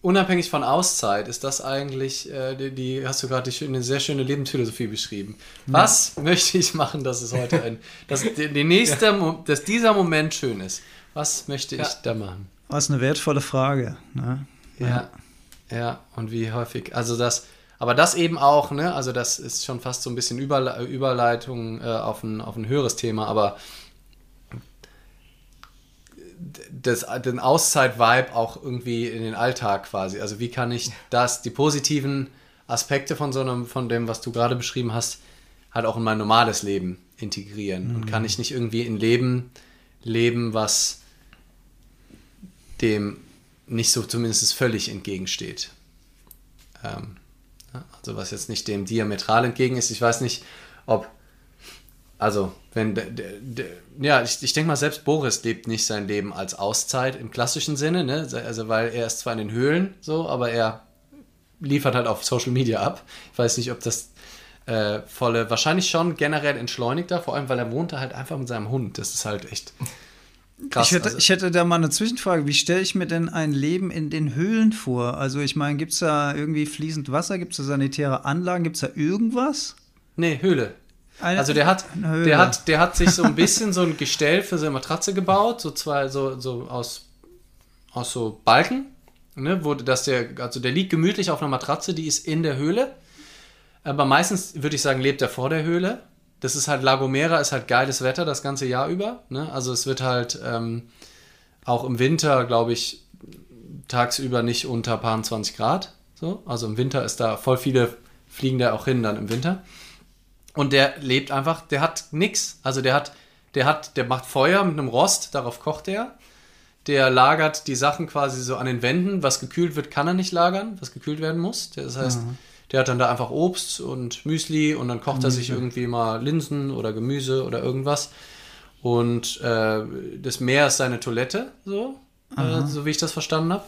unabhängig von Auszeit, ist das eigentlich, äh, die, die, hast du gerade eine sehr schöne Lebensphilosophie beschrieben. Was ja. möchte ich machen, dass es heute ein, dass, die, die nächste, ja. dass dieser Moment schön ist? Was möchte ich da machen? Was eine wertvolle Frage. Ne? Ja, ja, und wie häufig, also das Aber das eben auch, ne, also das ist schon fast so ein bisschen Überle Überleitung äh, auf, ein, auf ein höheres Thema, aber das, den Auszeit-Vibe auch irgendwie in den Alltag quasi. Also wie kann ich das, die positiven Aspekte von so einem, von dem, was du gerade beschrieben hast, halt auch in mein normales Leben integrieren? Mhm. Und kann ich nicht irgendwie ein Leben leben, was dem nicht so zumindest völlig entgegensteht? Ähm, also was jetzt nicht dem diametral entgegen ist. Ich weiß nicht, ob, also wenn, ja, ich, ich denke mal, selbst Boris lebt nicht sein Leben als Auszeit im klassischen Sinne, ne? also weil er ist zwar in den Höhlen so, aber er liefert halt auf Social Media ab. Ich weiß nicht, ob das äh, volle, wahrscheinlich schon generell entschleunigter, vor allem weil er wohnte halt einfach mit seinem Hund. Das ist halt echt Krass, ich, hätte, also. ich hätte da mal eine Zwischenfrage. Wie stelle ich mir denn ein Leben in den Höhlen vor? Also ich meine, gibt es da irgendwie fließend Wasser? Gibt es da sanitäre Anlagen? Gibt es da irgendwas? Nee, Höhle. Also der hat, der hat, der hat sich so ein bisschen so ein Gestell für seine Matratze gebaut, so zwei, so, so aus, aus so Balken, ne, wo das der, also der liegt gemütlich auf einer Matratze, die ist in der Höhle. Aber meistens würde ich sagen, lebt er vor der Höhle das ist halt Lagomera, ist halt geiles Wetter das ganze Jahr über. Ne? Also es wird halt ähm, auch im Winter, glaube ich, tagsüber nicht unter paar 20 Grad. So. Also im Winter ist da voll viele fliegen da auch hin dann im Winter. Und der lebt einfach, der hat nix. Also der hat, der hat, der macht Feuer mit einem Rost, darauf kocht er. Der lagert die Sachen quasi so an den Wänden. Was gekühlt wird, kann er nicht lagern, was gekühlt werden muss. Das heißt, mhm. Der hat dann da einfach Obst und Müsli und dann kocht Gemüse. er sich irgendwie mal Linsen oder Gemüse oder irgendwas. Und äh, das Meer ist seine Toilette, so, äh, so wie ich das verstanden habe.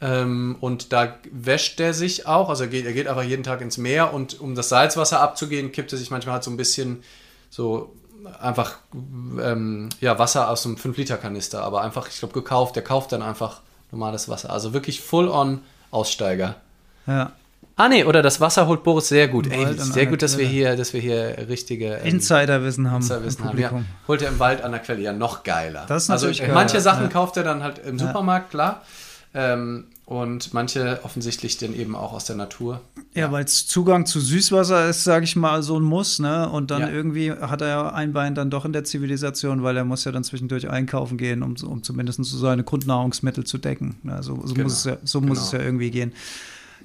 Ähm, und da wäscht er sich auch, also er geht, er geht einfach jeden Tag ins Meer und um das Salzwasser abzugehen, kippt er sich manchmal halt so ein bisschen so einfach ähm, ja, Wasser aus einem 5-Liter-Kanister, aber einfach, ich glaube, gekauft. Der kauft dann einfach normales Wasser. Also wirklich full-on Aussteiger. Ja. Ah nee, oder das Wasser holt Boris sehr gut. Ey, sehr gut, dass wir hier, dass wir hier richtige ähm, Insiderwissen haben. Insiderwissen haben. Ja, holt er im Wald an der Quelle ja noch geiler. Das ist also geil. manche Sachen ja. kauft er dann halt im Supermarkt, klar. Ähm, und manche offensichtlich dann eben auch aus der Natur. Ja, weil Zugang zu Süßwasser ist, sage ich mal, so ein Muss, ne? Und dann ja. irgendwie hat er ja ein Bein dann doch in der Zivilisation, weil er muss ja dann zwischendurch einkaufen gehen, um, um zumindest so seine Grundnahrungsmittel zu decken. Also so, genau. muss, es ja, so genau. muss es ja irgendwie gehen.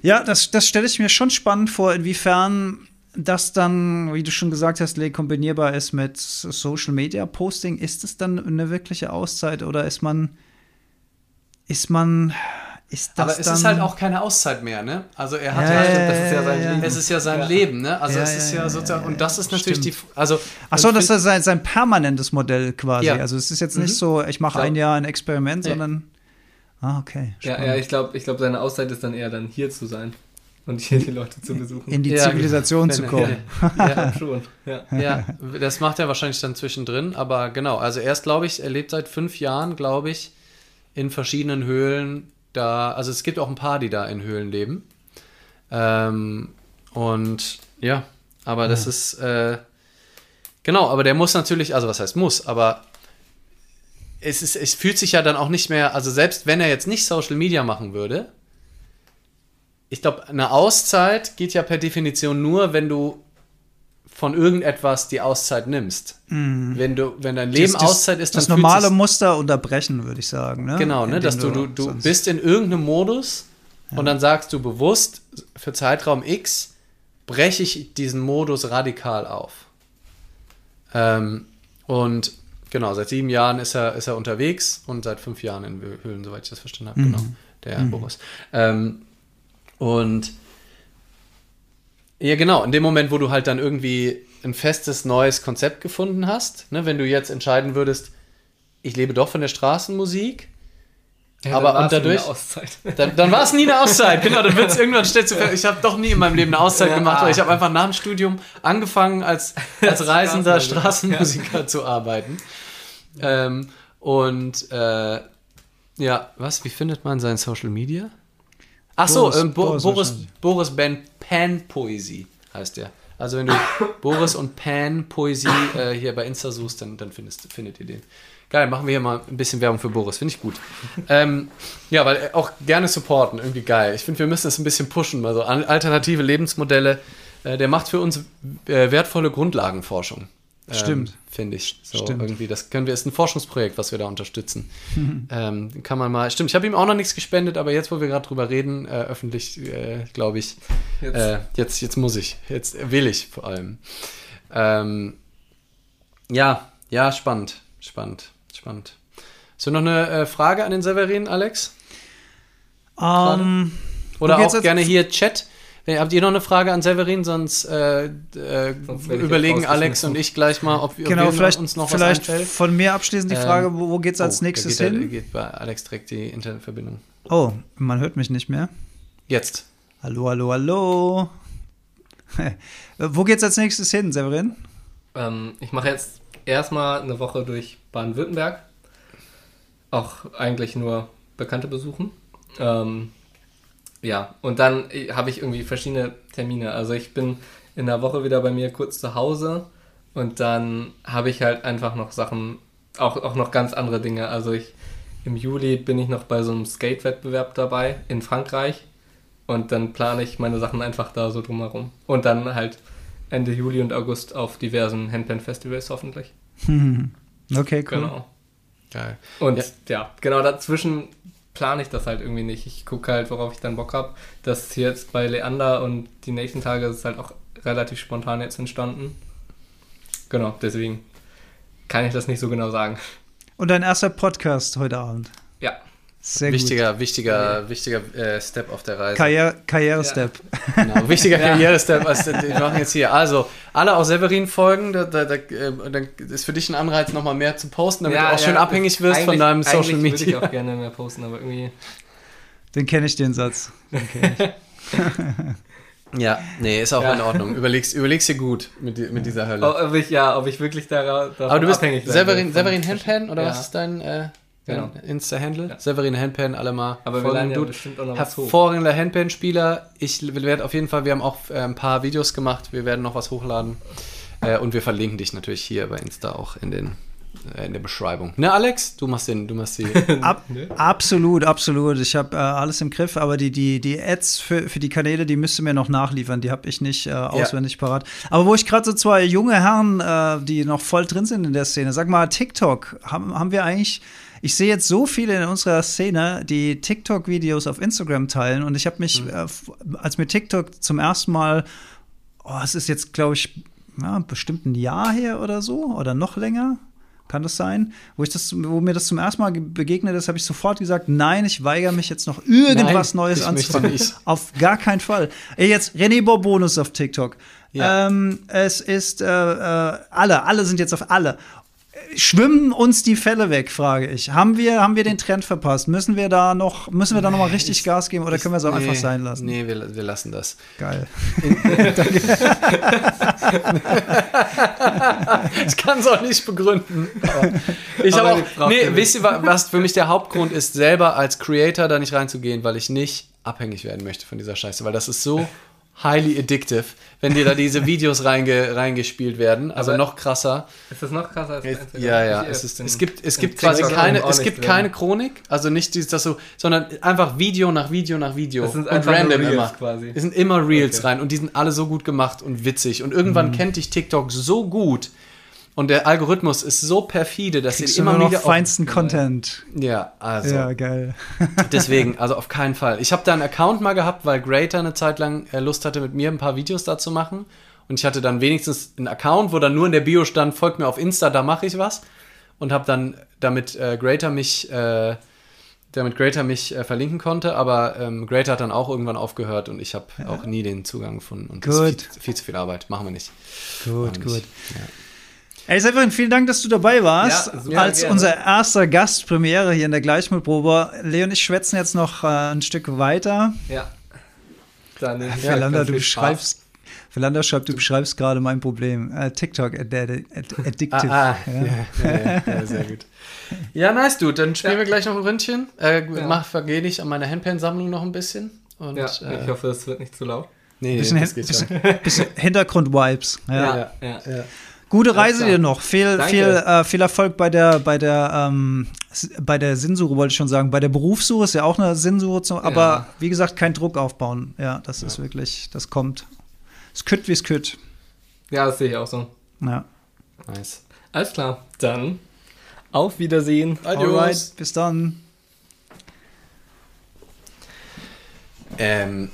Ja, das, das stelle ich mir schon spannend vor, inwiefern das dann, wie du schon gesagt hast, kombinierbar ist mit Social Media Posting. Ist es dann eine wirkliche Auszeit oder ist man, ist man, ist das Aber es ist halt auch keine Auszeit mehr, ne? Also er hat ja, ja, ja das ist ja sein Leben. Es ist ja sein ja. Leben, ne? Also es ist ja, sozusagen, und das ist natürlich Stimmt. die, also. Ach so, das ist sein, sein permanentes Modell quasi. Also es ist jetzt nicht mhm. so, ich mache ein Jahr ein Experiment, sondern Ah, okay. Ja, ja, ich glaube, ich glaub, seine Auszeit ist dann eher dann hier zu sein und hier die Leute zu besuchen. In die ja, Zivilisation zu kommen. Ja, ja, schon. Ja. ja, das macht er wahrscheinlich dann zwischendrin, aber genau, also erst glaube ich, er lebt seit fünf Jahren, glaube ich, in verschiedenen Höhlen da, also es gibt auch ein paar, die da in Höhlen leben. Ähm, und ja, aber das ist, äh, genau, aber der muss natürlich, also was heißt muss, aber es, ist, es fühlt sich ja dann auch nicht mehr, also selbst wenn er jetzt nicht Social Media machen würde, ich glaube, eine Auszeit geht ja per Definition nur, wenn du von irgendetwas die Auszeit nimmst. Mm. Wenn du, wenn dein Leben das, das, Auszeit ist, dann das normale Muster unterbrechen, würde ich sagen. Ne? Genau, ne, dass du, du, du bist in irgendeinem Modus ja. und dann sagst du bewusst für Zeitraum X breche ich diesen Modus radikal auf. Ähm, und Genau, seit sieben Jahren ist er, ist er unterwegs und seit fünf Jahren in Höhlen, soweit ich das verstanden habe. Mhm. Genau, der mhm. Boris. Ähm, und ja, genau, in dem Moment, wo du halt dann irgendwie ein festes neues Konzept gefunden hast, ne, wenn du jetzt entscheiden würdest, ich lebe doch von der Straßenmusik, ja, aber und dadurch. Dann, dann war es nie eine Auszeit, genau. Dann wird es irgendwann stellst du ich habe doch nie in meinem Leben eine Auszeit ja, gemacht, weil ich habe einfach nach dem Studium angefangen, als, als reisender Straßenmusiker ja. zu arbeiten. Ähm, und äh, ja, was? Wie findet man sein Social Media? Ach so, Boris, ähm, Bo Boris, Boris Ben Pan Poesie heißt der. Also wenn du Boris und Pan Poesie äh, hier bei Insta suchst, dann, dann findest, findet ihr den. Geil, machen wir hier mal ein bisschen Werbung für Boris, finde ich gut. ähm, ja, weil auch gerne supporten, irgendwie geil. Ich finde, wir müssen das ein bisschen pushen, mal so alternative Lebensmodelle. Äh, der macht für uns äh, wertvolle Grundlagenforschung. Ähm, Stimmt. Finde ich. So Stimmt. irgendwie. Das können wir, ist ein Forschungsprojekt, was wir da unterstützen. ähm, kann man mal. Stimmt, ich habe ihm auch noch nichts gespendet, aber jetzt, wo wir gerade drüber reden, äh, öffentlich, äh, glaube ich, jetzt. Äh, jetzt. jetzt, muss ich. Jetzt will ich vor allem. Ähm, ja, ja, spannend. Spannend. Spannend. Hast du noch eine äh, Frage an den Severin, Alex? Um, ähm, Oder auch gerne hier Chat. Habt ihr noch eine Frage an Severin? Sonst, äh, äh, sonst überlegen Alex und ich gleich mal, ob, ob genau, vielleicht, uns noch vielleicht was einfällt. Von mir abschließend die Frage, ähm, wo, wo geht es als oh, nächstes geht, hin? geht bei Alex direkt die Internetverbindung. Oh, man hört mich nicht mehr. Jetzt. Hallo, hallo, hallo. wo geht es als nächstes hin, Severin? Ähm, ich mache jetzt erstmal eine Woche durch Baden-Württemberg. Auch eigentlich nur Bekannte besuchen. Ähm, ja, und dann äh, habe ich irgendwie verschiedene Termine. Also ich bin in der Woche wieder bei mir kurz zu Hause und dann habe ich halt einfach noch Sachen, auch, auch noch ganz andere Dinge. Also ich im Juli bin ich noch bei so einem Skate-Wettbewerb dabei in Frankreich und dann plane ich meine Sachen einfach da so drumherum. Und dann halt Ende Juli und August auf diversen Handpan-Festivals hoffentlich. Okay, cool. Genau. Geil. Und ja. ja, genau dazwischen plane ich das halt irgendwie nicht. Ich gucke halt, worauf ich dann Bock habe. Das jetzt bei Leander und die nächsten Tage ist halt auch relativ spontan jetzt entstanden. Genau, deswegen kann ich das nicht so genau sagen. Und dein erster Podcast heute Abend? Sehr wichtiger, gut. wichtiger, ja. wichtiger äh, Step auf der Reise. Karriere, Karriere-Step. Ja. Genau, wichtiger ja. Karriere-Step. Also, wir machen jetzt hier. Also, alle auch Severin folgen. Da, da, da, äh, dann ist für dich ein Anreiz, nochmal mehr zu posten, damit du auch schön abhängig wirst von deinem Social Media. Ich würde auch gerne mehr posten, aber irgendwie. Den kenne ich, den Satz. Den ich. Ja, nee, ist auch ja. in Ordnung. Überlegst, überlegst dir gut mit, mit dieser Hölle. Ob ich, ja, ob ich wirklich da, Aber du bist abhängig Severin, Severin Handpan oder ja. was ist dein. Äh, Genau. Insta-Handle. Ja. Severin Handpan, alle mal. Aber wir lernen ja bestimmt auch noch Hervorragender Handpan-Spieler. Ich werde auf jeden Fall, wir haben auch äh, ein paar Videos gemacht. Wir werden noch was hochladen. Äh, und wir verlinken dich natürlich hier bei Insta auch in den äh, in der Beschreibung. Ne, Alex? Du machst den, du machst die. Ab, absolut, absolut. Ich habe äh, alles im Griff, aber die, die, die Ads für, für die Kanäle, die müsste mir noch nachliefern. Die habe ich nicht äh, auswendig ja. parat. Aber wo ich gerade so zwei junge Herren, äh, die noch voll drin sind in der Szene, sag mal, TikTok, haben, haben wir eigentlich ich sehe jetzt so viele in unserer Szene, die TikTok-Videos auf Instagram teilen und ich habe mich, mhm. äh, als mir TikTok zum ersten Mal, oh, es ist jetzt, glaube ich, ja, bestimmt ein Jahr her oder so oder noch länger. Kann das sein? Wo, ich das, wo mir das zum ersten Mal begegnet ist, habe ich sofort gesagt, nein, ich weigere mich jetzt noch irgendwas nein, Neues anzufangen. Auf gar keinen Fall. Ey, jetzt René Bonus auf TikTok. Ja. Ähm, es ist äh, äh, alle, alle sind jetzt auf alle schwimmen uns die Fälle weg, frage ich. Haben wir, haben wir den Trend verpasst? Müssen wir da noch, müssen wir da noch mal richtig ich, Gas geben oder ich, können wir es auch nee, einfach sein lassen? Nee, wir, wir lassen das. Geil. ich kann es auch nicht begründen. ich habe auch, nee, wisst ihr, was für mich der Hauptgrund ist, selber als Creator da nicht reinzugehen, weil ich nicht abhängig werden möchte von dieser Scheiße, weil das ist so highly addictive, wenn dir da diese Videos reinge, reingespielt werden. Also Aber noch krasser. Ist das noch krasser als Instagram? Ja, ja. Es, ist, es gibt, es gibt quasi keine, es gibt keine Chronik, also nicht dieses, das so, sondern einfach Video nach Video nach Video. Das sind und random Reels immer. Quasi. Es sind immer Reels okay. rein und die sind alle so gut gemacht und witzig. Und irgendwann mhm. kennt dich TikTok so gut, und der Algorithmus ist so perfide, dass sie immer noch feinsten Content. Ja, also. Ja, geil. deswegen, also auf keinen Fall. Ich habe da einen Account mal gehabt, weil Greater eine Zeit lang äh, Lust hatte, mit mir ein paar Videos da zu machen. Und ich hatte dann wenigstens einen Account, wo dann nur in der Bio stand, folgt mir auf Insta, da mache ich was. Und habe dann damit äh, Greater mich, äh, damit Greater mich äh, verlinken konnte. Aber ähm, Greater hat dann auch irgendwann aufgehört und ich habe ja. auch nie den Zugang gefunden. Und gut. das ist viel, viel, zu viel Arbeit. Machen wir nicht. Gut, gut. Ja. Ey, Severin, vielen Dank, dass du dabei warst. Ja, als gerne. unser erster Gastpremiere hier in der Gleichmutprobe. Leo und ich schwätzen jetzt noch äh, ein Stück weiter. Ja. Dann ja, Verlander, du beschreibst. Verlander schreibt, du beschreibst gerade mein Problem. Uh, TikTok ad ad addictive. Ah, ah, ja. Ja, ja, sehr gut. Ja, nice, dude. Dann spielen wir gleich noch ein Ründchen. Äh, mach, vergehe ich an meiner Handpan-Sammlung noch ein bisschen. Und, ja, ich äh, hoffe, es wird nicht zu laut. Nee, bisschen, das geht bisschen, bisschen Hintergrund-Vibes. Ja. Ja, ja, ja. Gute Reise dir noch. Viel, viel, äh, viel Erfolg bei der, bei der, ähm, bei der Sinnsuche, wollte ich schon sagen. Bei der Berufssuche ist ja auch eine Sinnsuche, aber ja. wie gesagt, kein Druck aufbauen. Ja, das ja. ist wirklich, das kommt. Es kütt, wie es kütt. Ja, das sehe ich auch so. Ja. Nice. Alles klar. Dann auf Wiedersehen. Adios. Alright, bis dann. Ähm,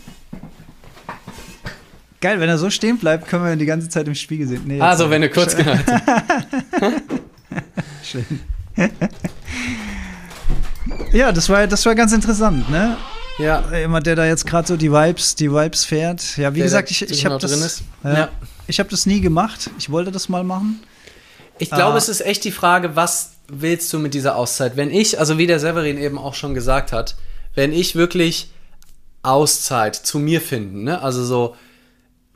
Geil, wenn er so stehen bleibt, können wir ihn die ganze Zeit im Spiegel sehen. Nee, also, wenn er kurz gehalten. Schön. ja, das war, das war ganz interessant, ne? Ja. Immer der da jetzt gerade so die Vibes, die Vibes fährt. Ja, wie der, gesagt, ich, ich habe das, ja, ja. ich habe das nie gemacht. Ich wollte das mal machen. Ich glaube, ah. es ist echt die Frage, was willst du mit dieser Auszeit? Wenn ich, also wie der Severin eben auch schon gesagt hat, wenn ich wirklich Auszeit zu mir finden, ne? Also so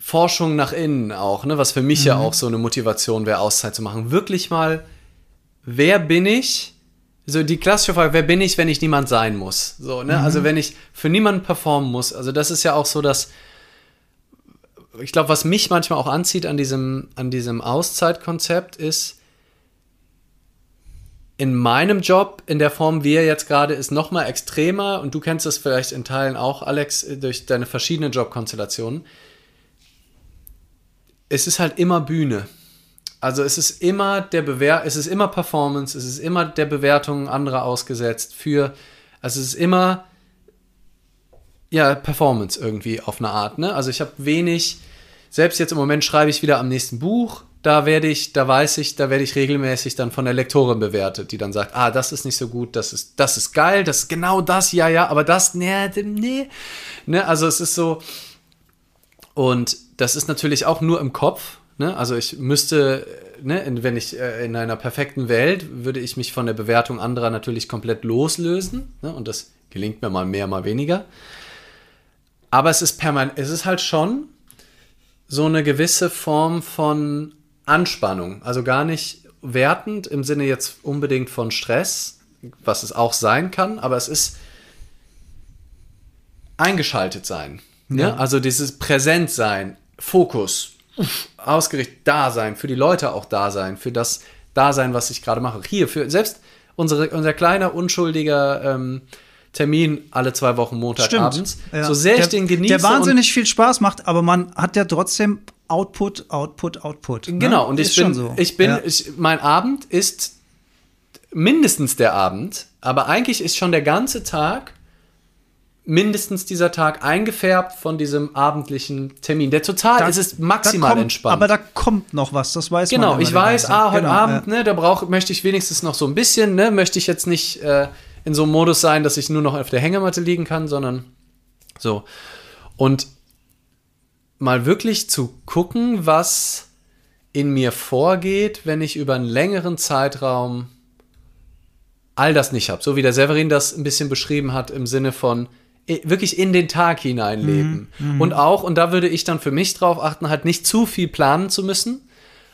Forschung nach innen auch, ne? was für mich mhm. ja auch so eine Motivation wäre, Auszeit zu machen. Wirklich mal, wer bin ich? So die klassische Frage, wer bin ich, wenn ich niemand sein muss? So, ne? Mhm. Also wenn ich für niemanden performen muss. Also das ist ja auch so, dass ich glaube, was mich manchmal auch anzieht an diesem, an diesem Auszeitkonzept ist, in meinem Job, in der Form, wie er jetzt gerade ist, noch mal extremer und du kennst das vielleicht in Teilen auch, Alex, durch deine verschiedenen Jobkonstellationen es ist halt immer Bühne. Also es ist immer der Bewer es ist immer Performance, es ist immer der Bewertung anderer ausgesetzt für, also es ist immer ja Performance irgendwie auf eine Art. Ne? Also ich habe wenig, selbst jetzt im Moment schreibe ich wieder am nächsten Buch. Da werde ich, da weiß ich, da werde ich regelmäßig dann von der Lektorin bewertet, die dann sagt, ah, das ist nicht so gut, das ist, das ist geil, das ist genau das, ja, ja, aber das, nee, nee. Ne? Also es ist so, und das ist natürlich auch nur im Kopf. Ne? Also ich müsste, ne, wenn ich äh, in einer perfekten Welt, würde ich mich von der Bewertung anderer natürlich komplett loslösen. Ne? Und das gelingt mir mal mehr, mal weniger. Aber es ist permanent, es ist halt schon so eine gewisse Form von Anspannung. Also gar nicht wertend im Sinne jetzt unbedingt von Stress, was es auch sein kann, aber es ist eingeschaltet sein. Ne? Ja. Also dieses Präsentsein, Fokus, ausgerichtet da sein, für die Leute auch da sein, für das Dasein, was ich gerade mache. Hier, für selbst unsere, unser kleiner, unschuldiger ähm, Termin alle zwei Wochen Montagabends. Ja. So sehr der, ich den genieße. Der wahnsinnig viel Spaß macht, aber man hat ja trotzdem Output, Output, Output. Ne? Genau, und ich bin, so. ich bin, ja. ich, mein Abend ist mindestens der Abend, aber eigentlich ist schon der ganze Tag mindestens dieser Tag eingefärbt von diesem abendlichen Termin. Der total, da, es ist maximal kommt, entspannt. Aber da kommt noch was, das weiß genau, man. Genau, ich weiß, ah, heute genau, Abend, ja. ne, da brauche, möchte ich wenigstens noch so ein bisschen, ne, möchte ich jetzt nicht äh, in so einem Modus sein, dass ich nur noch auf der Hängematte liegen kann, sondern so. Und mal wirklich zu gucken, was in mir vorgeht, wenn ich über einen längeren Zeitraum all das nicht habe. So wie der Severin das ein bisschen beschrieben hat im Sinne von, wirklich in den Tag hineinleben. Mhm, mhm, und auch, und da würde ich dann für mich drauf achten, halt nicht zu viel planen zu müssen.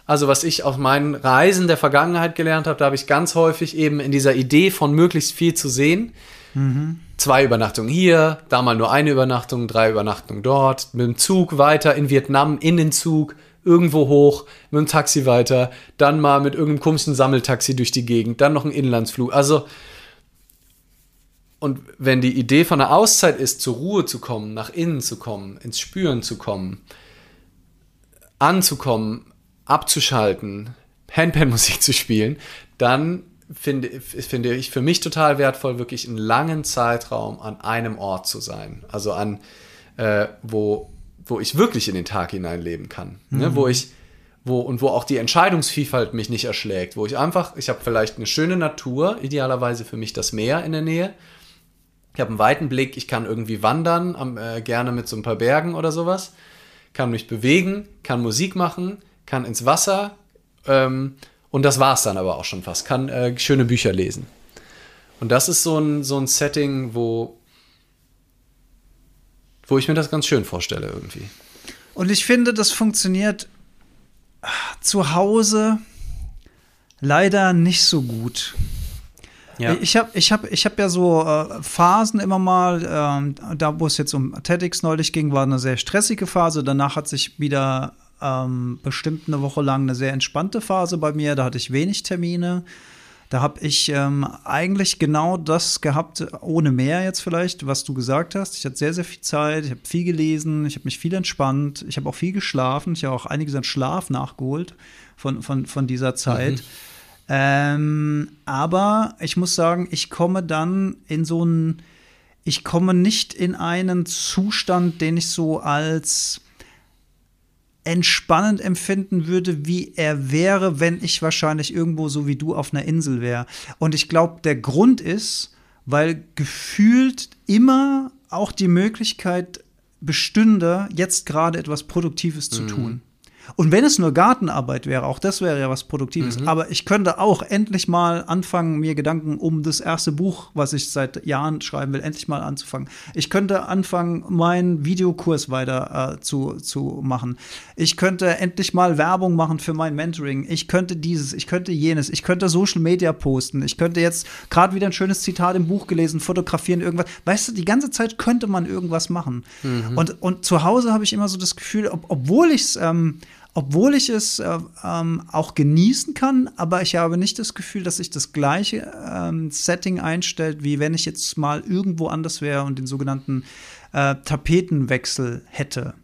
Also was ich aus meinen Reisen der Vergangenheit gelernt habe, da habe ich ganz häufig eben in dieser Idee von möglichst viel zu sehen. Mhm. Zwei Übernachtungen hier, da mal nur eine Übernachtung, drei Übernachtungen dort, mit dem Zug weiter in Vietnam, in den Zug, irgendwo hoch, mit dem Taxi weiter, dann mal mit irgendeinem komischen Sammeltaxi durch die Gegend, dann noch ein Inlandsflug. Also und wenn die Idee von einer Auszeit ist, zur Ruhe zu kommen, nach innen zu kommen, ins Spüren zu kommen, anzukommen, abzuschalten, Handpan-Musik zu spielen, dann finde, finde ich für mich total wertvoll, wirklich einen langen Zeitraum an einem Ort zu sein. Also an, äh, wo, wo ich wirklich in den Tag hineinleben kann. Ne? Mhm. Ne? Wo ich, wo, und wo auch die Entscheidungsvielfalt mich nicht erschlägt. Wo ich einfach, ich habe vielleicht eine schöne Natur, idealerweise für mich das Meer in der Nähe ich habe einen weiten Blick, ich kann irgendwie wandern, am, äh, gerne mit so ein paar Bergen oder sowas, kann mich bewegen, kann Musik machen, kann ins Wasser ähm, und das war es dann aber auch schon fast, kann äh, schöne Bücher lesen. Und das ist so ein, so ein Setting, wo, wo ich mir das ganz schön vorstelle irgendwie. Und ich finde, das funktioniert zu Hause leider nicht so gut. Ja. Ich habe ich hab, ich hab ja so äh, Phasen immer mal, ähm, da wo es jetzt um TEDx neulich ging, war eine sehr stressige Phase. Danach hat sich wieder ähm, bestimmt eine Woche lang eine sehr entspannte Phase bei mir. Da hatte ich wenig Termine. Da habe ich ähm, eigentlich genau das gehabt, ohne mehr jetzt vielleicht, was du gesagt hast. Ich hatte sehr, sehr viel Zeit, ich habe viel gelesen, ich habe mich viel entspannt, ich habe auch viel geschlafen. Ich habe auch einiges an Schlaf nachgeholt von, von, von dieser Zeit. Mhm. Ähm, aber ich muss sagen, ich komme dann in so einen, ich komme nicht in einen Zustand, den ich so als entspannend empfinden würde, wie er wäre, wenn ich wahrscheinlich irgendwo so wie du auf einer Insel wäre. Und ich glaube, der Grund ist, weil gefühlt immer auch die Möglichkeit bestünde, jetzt gerade etwas Produktives zu mhm. tun. Und wenn es nur Gartenarbeit wäre, auch das wäre ja was Produktives. Mhm. Aber ich könnte auch endlich mal anfangen, mir Gedanken um das erste Buch, was ich seit Jahren schreiben will, endlich mal anzufangen. Ich könnte anfangen, meinen Videokurs weiter äh, zu, zu machen. Ich könnte endlich mal Werbung machen für mein Mentoring. Ich könnte dieses, ich könnte jenes. Ich könnte Social Media posten. Ich könnte jetzt gerade wieder ein schönes Zitat im Buch gelesen, fotografieren, irgendwas. Weißt du, die ganze Zeit könnte man irgendwas machen. Mhm. Und, und zu Hause habe ich immer so das Gefühl, ob, obwohl ich es ähm, obwohl ich es äh, ähm, auch genießen kann, aber ich habe nicht das Gefühl, dass sich das gleiche ähm, Setting einstellt, wie wenn ich jetzt mal irgendwo anders wäre und den sogenannten äh, Tapetenwechsel hätte.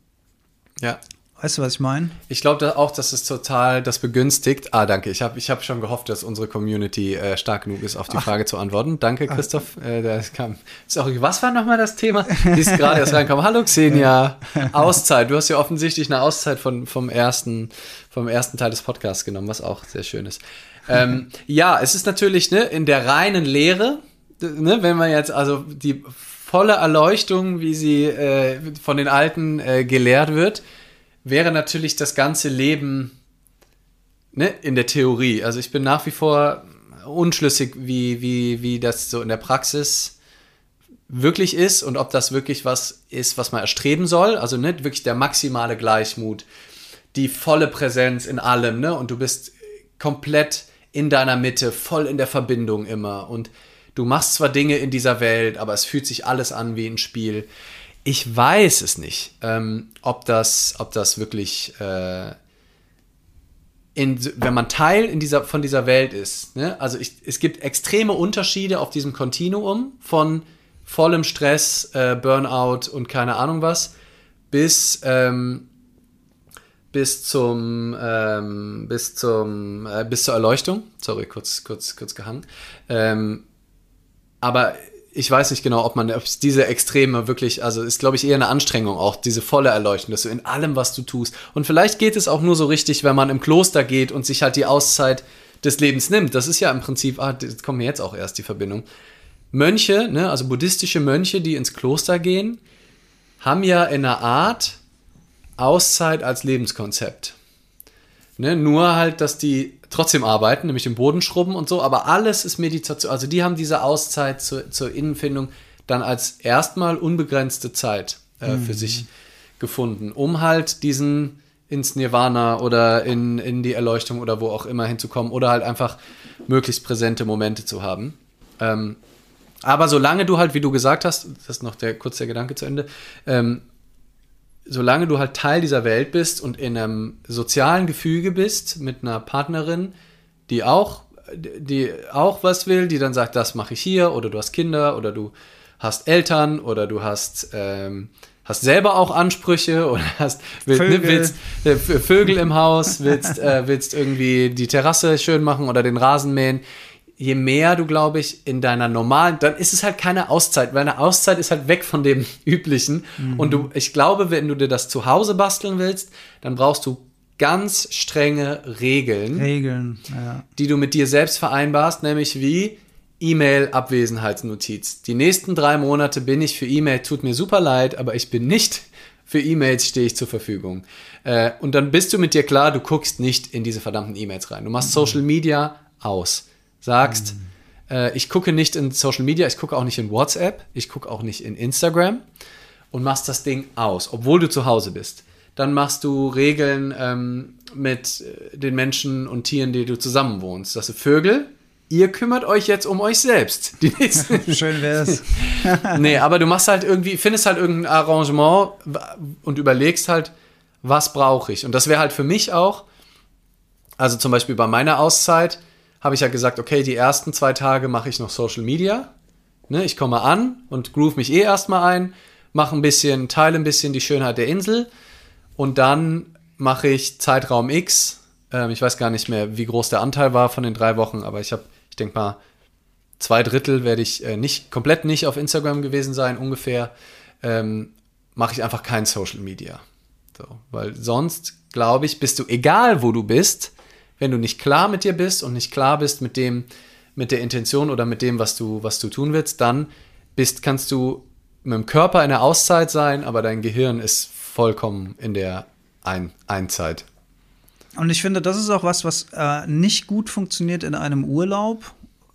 Ja. Weißt du, was ich meine? Ich glaube auch, dass es total das begünstigt. Ah, danke. Ich habe ich hab schon gehofft, dass unsere Community äh, stark genug ist, auf die Ach. Frage zu antworten. Danke, Christoph. Äh, der kam. Sorry, was war nochmal das Thema? Die ist gerade erst reinkommen. Hallo, Xenia. Auszeit. Du hast ja offensichtlich eine Auszeit von, vom, ersten, vom ersten Teil des Podcasts genommen, was auch sehr schön ist. Ähm, ja, es ist natürlich ne, in der reinen Lehre, ne, wenn man jetzt also die volle Erleuchtung, wie sie äh, von den Alten äh, gelehrt wird, wäre natürlich das ganze Leben ne, in der Theorie. Also ich bin nach wie vor unschlüssig, wie, wie, wie das so in der Praxis wirklich ist und ob das wirklich was ist, was man erstreben soll. Also ne, wirklich der maximale Gleichmut, die volle Präsenz in allem, ne? Und du bist komplett in deiner Mitte, voll in der Verbindung immer. Und du machst zwar Dinge in dieser Welt, aber es fühlt sich alles an wie ein Spiel ich weiß es nicht, ähm, ob, das, ob das wirklich, äh, in, wenn man Teil in dieser, von dieser Welt ist. Ne? Also ich, es gibt extreme Unterschiede auf diesem Kontinuum von vollem Stress, äh, Burnout und keine Ahnung was, bis, ähm, bis zum, ähm, bis zum, äh, bis zur Erleuchtung. Sorry, kurz, kurz, kurz gehangen. Ähm, aber ich weiß nicht genau, ob man ob diese Extreme wirklich, also ist, glaube ich, eher eine Anstrengung auch, diese volle Erleuchtung, dass du in allem, was du tust. Und vielleicht geht es auch nur so richtig, wenn man im Kloster geht und sich halt die Auszeit des Lebens nimmt. Das ist ja im Prinzip, ah, das kommt mir jetzt auch erst die Verbindung. Mönche, ne, also buddhistische Mönche, die ins Kloster gehen, haben ja in einer Art Auszeit als Lebenskonzept. Ne, nur halt, dass die trotzdem arbeiten, nämlich den Boden schrubben und so, aber alles ist Meditation. Also die haben diese Auszeit zur, zur Innenfindung dann als erstmal unbegrenzte Zeit äh, mhm. für sich gefunden, um halt diesen ins Nirvana oder in, in die Erleuchtung oder wo auch immer hinzukommen oder halt einfach möglichst präsente Momente zu haben. Ähm, aber solange du halt, wie du gesagt hast, das ist noch der kurz der Gedanke zu Ende, ähm, solange du halt Teil dieser Welt bist und in einem sozialen Gefüge bist mit einer Partnerin, die auch, die auch was will, die dann sagt, das mache ich hier, oder du hast Kinder, oder du hast Eltern, oder du hast, ähm, hast selber auch Ansprüche, oder hast willst, ne, Vögel, willst, äh, Vögel im Haus, willst, äh, willst irgendwie die Terrasse schön machen oder den Rasen mähen je mehr du, glaube ich, in deiner normalen, dann ist es halt keine Auszeit, weil eine Auszeit ist halt weg von dem Üblichen. Mhm. Und du, ich glaube, wenn du dir das zu Hause basteln willst, dann brauchst du ganz strenge Regeln. Regeln, ja. Die du mit dir selbst vereinbarst, nämlich wie E-Mail-Abwesenheitsnotiz. Die nächsten drei Monate bin ich für E-Mail, tut mir super leid, aber ich bin nicht für E-Mails stehe ich zur Verfügung. Äh, und dann bist du mit dir klar, du guckst nicht in diese verdammten E-Mails rein. Du machst mhm. Social Media aus sagst, mhm. äh, ich gucke nicht in Social Media, ich gucke auch nicht in WhatsApp, ich gucke auch nicht in Instagram und machst das Ding aus, obwohl du zu Hause bist. Dann machst du Regeln ähm, mit äh, den Menschen und Tieren, die du zusammen wohnst. Dass du Vögel ihr kümmert euch jetzt um euch selbst. Die nächsten Schön wär's. nee, aber du machst halt irgendwie, findest halt irgendein Arrangement und überlegst halt, was brauche ich. Und das wäre halt für mich auch, also zum Beispiel bei meiner Auszeit, habe ich ja gesagt, okay, die ersten zwei Tage mache ich noch Social Media. Ne, ich komme an und groove mich eh erstmal ein, mache ein bisschen, teile ein bisschen die Schönheit der Insel und dann mache ich Zeitraum X. Ähm, ich weiß gar nicht mehr, wie groß der Anteil war von den drei Wochen, aber ich habe, ich denke mal, zwei Drittel werde ich äh, nicht, komplett nicht auf Instagram gewesen sein, ungefähr. Ähm, mache ich einfach kein Social Media. So, weil sonst, glaube ich, bist du, egal wo du bist, wenn du nicht klar mit dir bist und nicht klar bist mit dem, mit der Intention oder mit dem, was du, was du tun willst, dann bist, kannst du mit dem Körper in der Auszeit sein, aber dein Gehirn ist vollkommen in der Ein Einzeit. Und ich finde, das ist auch was, was äh, nicht gut funktioniert in einem Urlaub.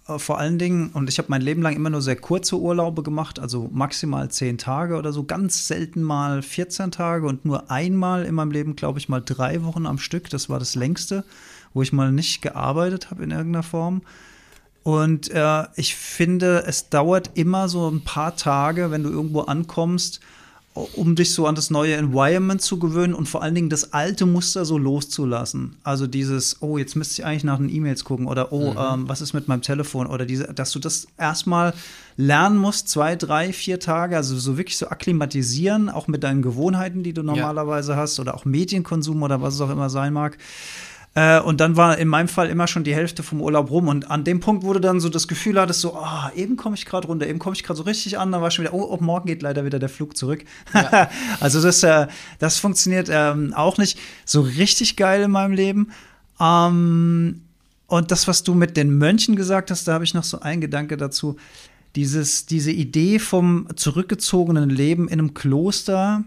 Äh, vor allen Dingen, und ich habe mein Leben lang immer nur sehr kurze Urlaube gemacht, also maximal zehn Tage oder so, ganz selten mal 14 Tage und nur einmal in meinem Leben, glaube ich, mal drei Wochen am Stück. Das war das längste wo ich mal nicht gearbeitet habe in irgendeiner Form. Und äh, ich finde, es dauert immer so ein paar Tage, wenn du irgendwo ankommst, um dich so an das neue Environment zu gewöhnen und vor allen Dingen das alte Muster so loszulassen. Also dieses, oh, jetzt müsste ich eigentlich nach den E-Mails gucken oder oh, mhm. ähm, was ist mit meinem Telefon oder diese, dass du das erstmal lernen musst, zwei, drei, vier Tage, also so wirklich so akklimatisieren, auch mit deinen Gewohnheiten, die du normalerweise ja. hast oder auch Medienkonsum oder was es auch immer sein mag. Äh, und dann war in meinem Fall immer schon die Hälfte vom Urlaub rum. Und an dem Punkt, wo du dann so das Gefühl hattest, so, oh, eben komme ich gerade runter, eben komme ich gerade so richtig an, dann war schon wieder, oh, oh, morgen geht leider wieder der Flug zurück. Ja. also das, äh, das funktioniert ähm, auch nicht so richtig geil in meinem Leben. Ähm, und das, was du mit den Mönchen gesagt hast, da habe ich noch so einen Gedanke dazu. Dieses, diese Idee vom zurückgezogenen Leben in einem Kloster,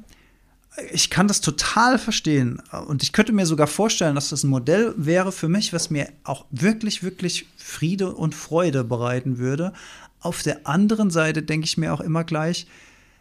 ich kann das total verstehen. Und ich könnte mir sogar vorstellen, dass das ein Modell wäre für mich, was mir auch wirklich, wirklich Friede und Freude bereiten würde. Auf der anderen Seite denke ich mir auch immer gleich,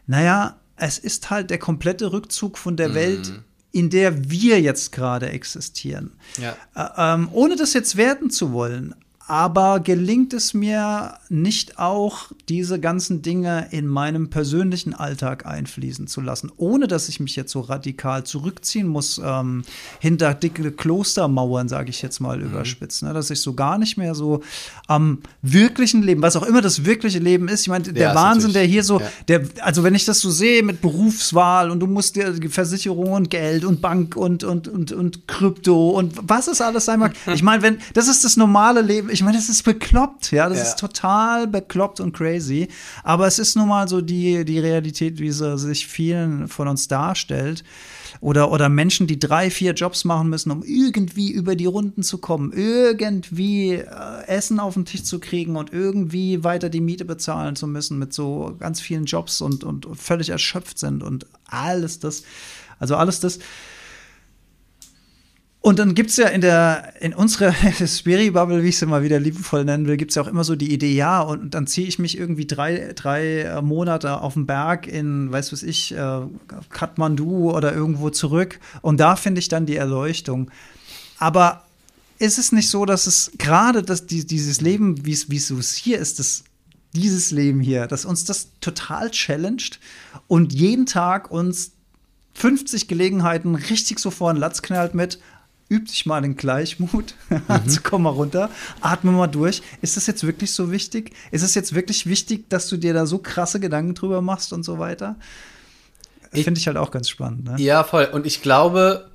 naja, es ist halt der komplette Rückzug von der mhm. Welt, in der wir jetzt gerade existieren. Ja. Äh, ähm, ohne das jetzt werten zu wollen, aber gelingt es mir nicht auch, diese ganzen Dinge in meinem persönlichen Alltag einfließen zu lassen, ohne dass ich mich jetzt so radikal zurückziehen muss, ähm, hinter dicke Klostermauern, sage ich jetzt mal mhm. überspitzt, ne? dass ich so gar nicht mehr so am wirklichen Leben, was auch immer das wirkliche Leben ist, ich meine, der ja, Wahnsinn, der hier so, ja. der, also wenn ich das so sehe mit Berufswahl und du musst dir Versicherung und Geld und Bank und, und, und, und Krypto und was es alles sein mag, ich meine, wenn, das ist das normale Leben, ich meine, das ist bekloppt, ja, das ja. ist total bekloppt und crazy. Aber es ist nun mal so die, die Realität, wie sie sich vielen von uns darstellt. Oder, oder Menschen, die drei, vier Jobs machen müssen, um irgendwie über die Runden zu kommen, irgendwie äh, Essen auf den Tisch zu kriegen und irgendwie weiter die Miete bezahlen zu müssen mit so ganz vielen Jobs und, und völlig erschöpft sind und alles das. Also alles das und dann gibt es ja in der, in unserer Spiri-Bubble, wie ich sie mal wieder liebevoll nennen will, gibt es ja auch immer so die Idee, ja, und dann ziehe ich mich irgendwie drei, drei äh, Monate auf den Berg in, weiß was ich, äh, Kathmandu oder irgendwo zurück. Und da finde ich dann die Erleuchtung. Aber ist es nicht so, dass es gerade dass die, dieses Leben, wie es hier ist, das, dieses Leben hier, dass uns das total challenged und jeden Tag uns 50 Gelegenheiten richtig so vor den Latz knallt mit, üb dich mal in Gleichmut. Mhm. also komm mal runter, atme mal durch. Ist das jetzt wirklich so wichtig? Ist es jetzt wirklich wichtig, dass du dir da so krasse Gedanken drüber machst und so weiter? Finde ich halt auch ganz spannend. Ne? Ja, voll. Und ich glaube,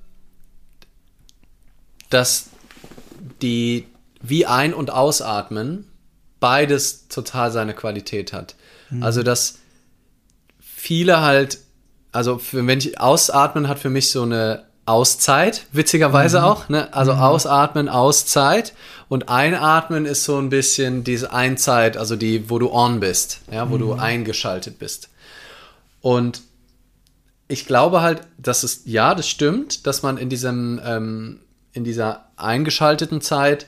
dass die wie ein- und ausatmen beides total seine Qualität hat. Mhm. Also, dass viele halt, also für, wenn ich ausatmen hat für mich so eine Auszeit, witzigerweise mhm. auch. Ne? Also mhm. ausatmen, Auszeit. Und einatmen ist so ein bisschen diese Einzeit, also die, wo du on bist, ja, wo mhm. du eingeschaltet bist. Und ich glaube halt, dass es, ja, das stimmt, dass man in diesem, ähm, in dieser eingeschalteten Zeit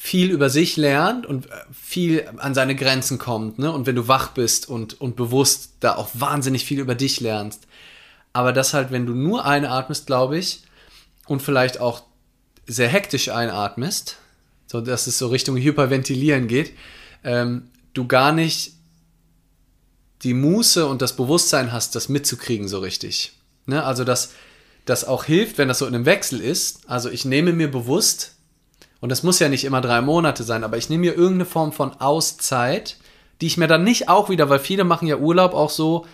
viel über sich lernt und äh, viel an seine Grenzen kommt, ne? Und wenn du wach bist und, und bewusst da auch wahnsinnig viel über dich lernst. Aber das halt, wenn du nur einatmest, glaube ich, und vielleicht auch sehr hektisch einatmest, so dass es so Richtung Hyperventilieren geht, ähm, du gar nicht die Muße und das Bewusstsein hast, das mitzukriegen so richtig. Ne? Also, dass das auch hilft, wenn das so in einem Wechsel ist. Also, ich nehme mir bewusst, und das muss ja nicht immer drei Monate sein, aber ich nehme mir irgendeine Form von Auszeit, die ich mir dann nicht auch wieder, weil viele machen ja Urlaub auch so,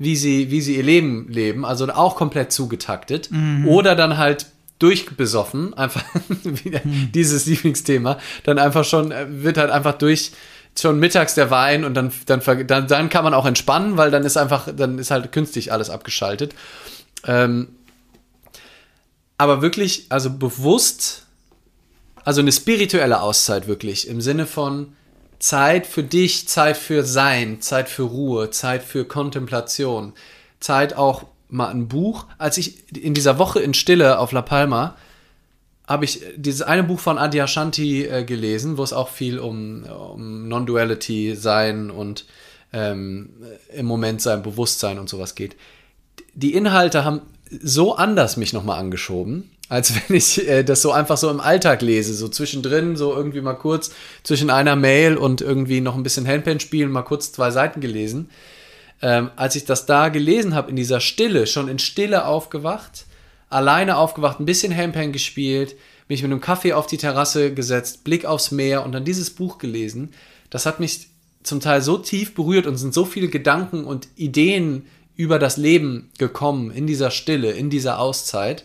wie sie, wie sie ihr Leben leben, also auch komplett zugetaktet. Mhm. Oder dann halt durchbesoffen, einfach wieder mhm. dieses Lieblingsthema, dann einfach schon, äh, wird halt einfach durch, schon mittags der Wein und dann, dann, dann, dann kann man auch entspannen, weil dann ist einfach, dann ist halt künstlich alles abgeschaltet. Ähm, aber wirklich, also bewusst, also eine spirituelle Auszeit wirklich, im Sinne von Zeit für dich, Zeit für Sein, Zeit für Ruhe, Zeit für Kontemplation, Zeit auch mal ein Buch. Als ich in dieser Woche in Stille auf La Palma habe ich dieses eine Buch von Adyashanti äh, gelesen, wo es auch viel um, um Non-Duality sein und ähm, im Moment sein Bewusstsein und sowas geht. Die Inhalte haben so anders mich nochmal angeschoben, als wenn ich äh, das so einfach so im Alltag lese, so zwischendrin, so irgendwie mal kurz zwischen einer Mail und irgendwie noch ein bisschen Handpan spielen, mal kurz zwei Seiten gelesen. Ähm, als ich das da gelesen habe, in dieser Stille, schon in Stille aufgewacht, alleine aufgewacht, ein bisschen Handpan gespielt, mich mit einem Kaffee auf die Terrasse gesetzt, Blick aufs Meer und dann dieses Buch gelesen. Das hat mich zum Teil so tief berührt und sind so viele Gedanken und Ideen über das Leben gekommen in dieser Stille, in dieser Auszeit.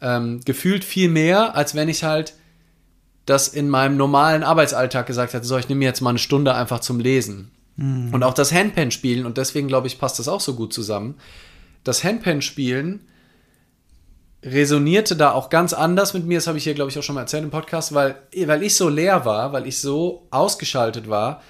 Ähm, gefühlt viel mehr, als wenn ich halt das in meinem normalen Arbeitsalltag gesagt hätte, so, ich nehme jetzt mal eine Stunde einfach zum Lesen. Mhm. Und auch das Handpan spielen, und deswegen glaube ich, passt das auch so gut zusammen. Das Handpan spielen resonierte da auch ganz anders mit mir. Das habe ich hier, glaube ich, auch schon mal erzählt im Podcast, weil, weil ich so leer war, weil ich so ausgeschaltet war,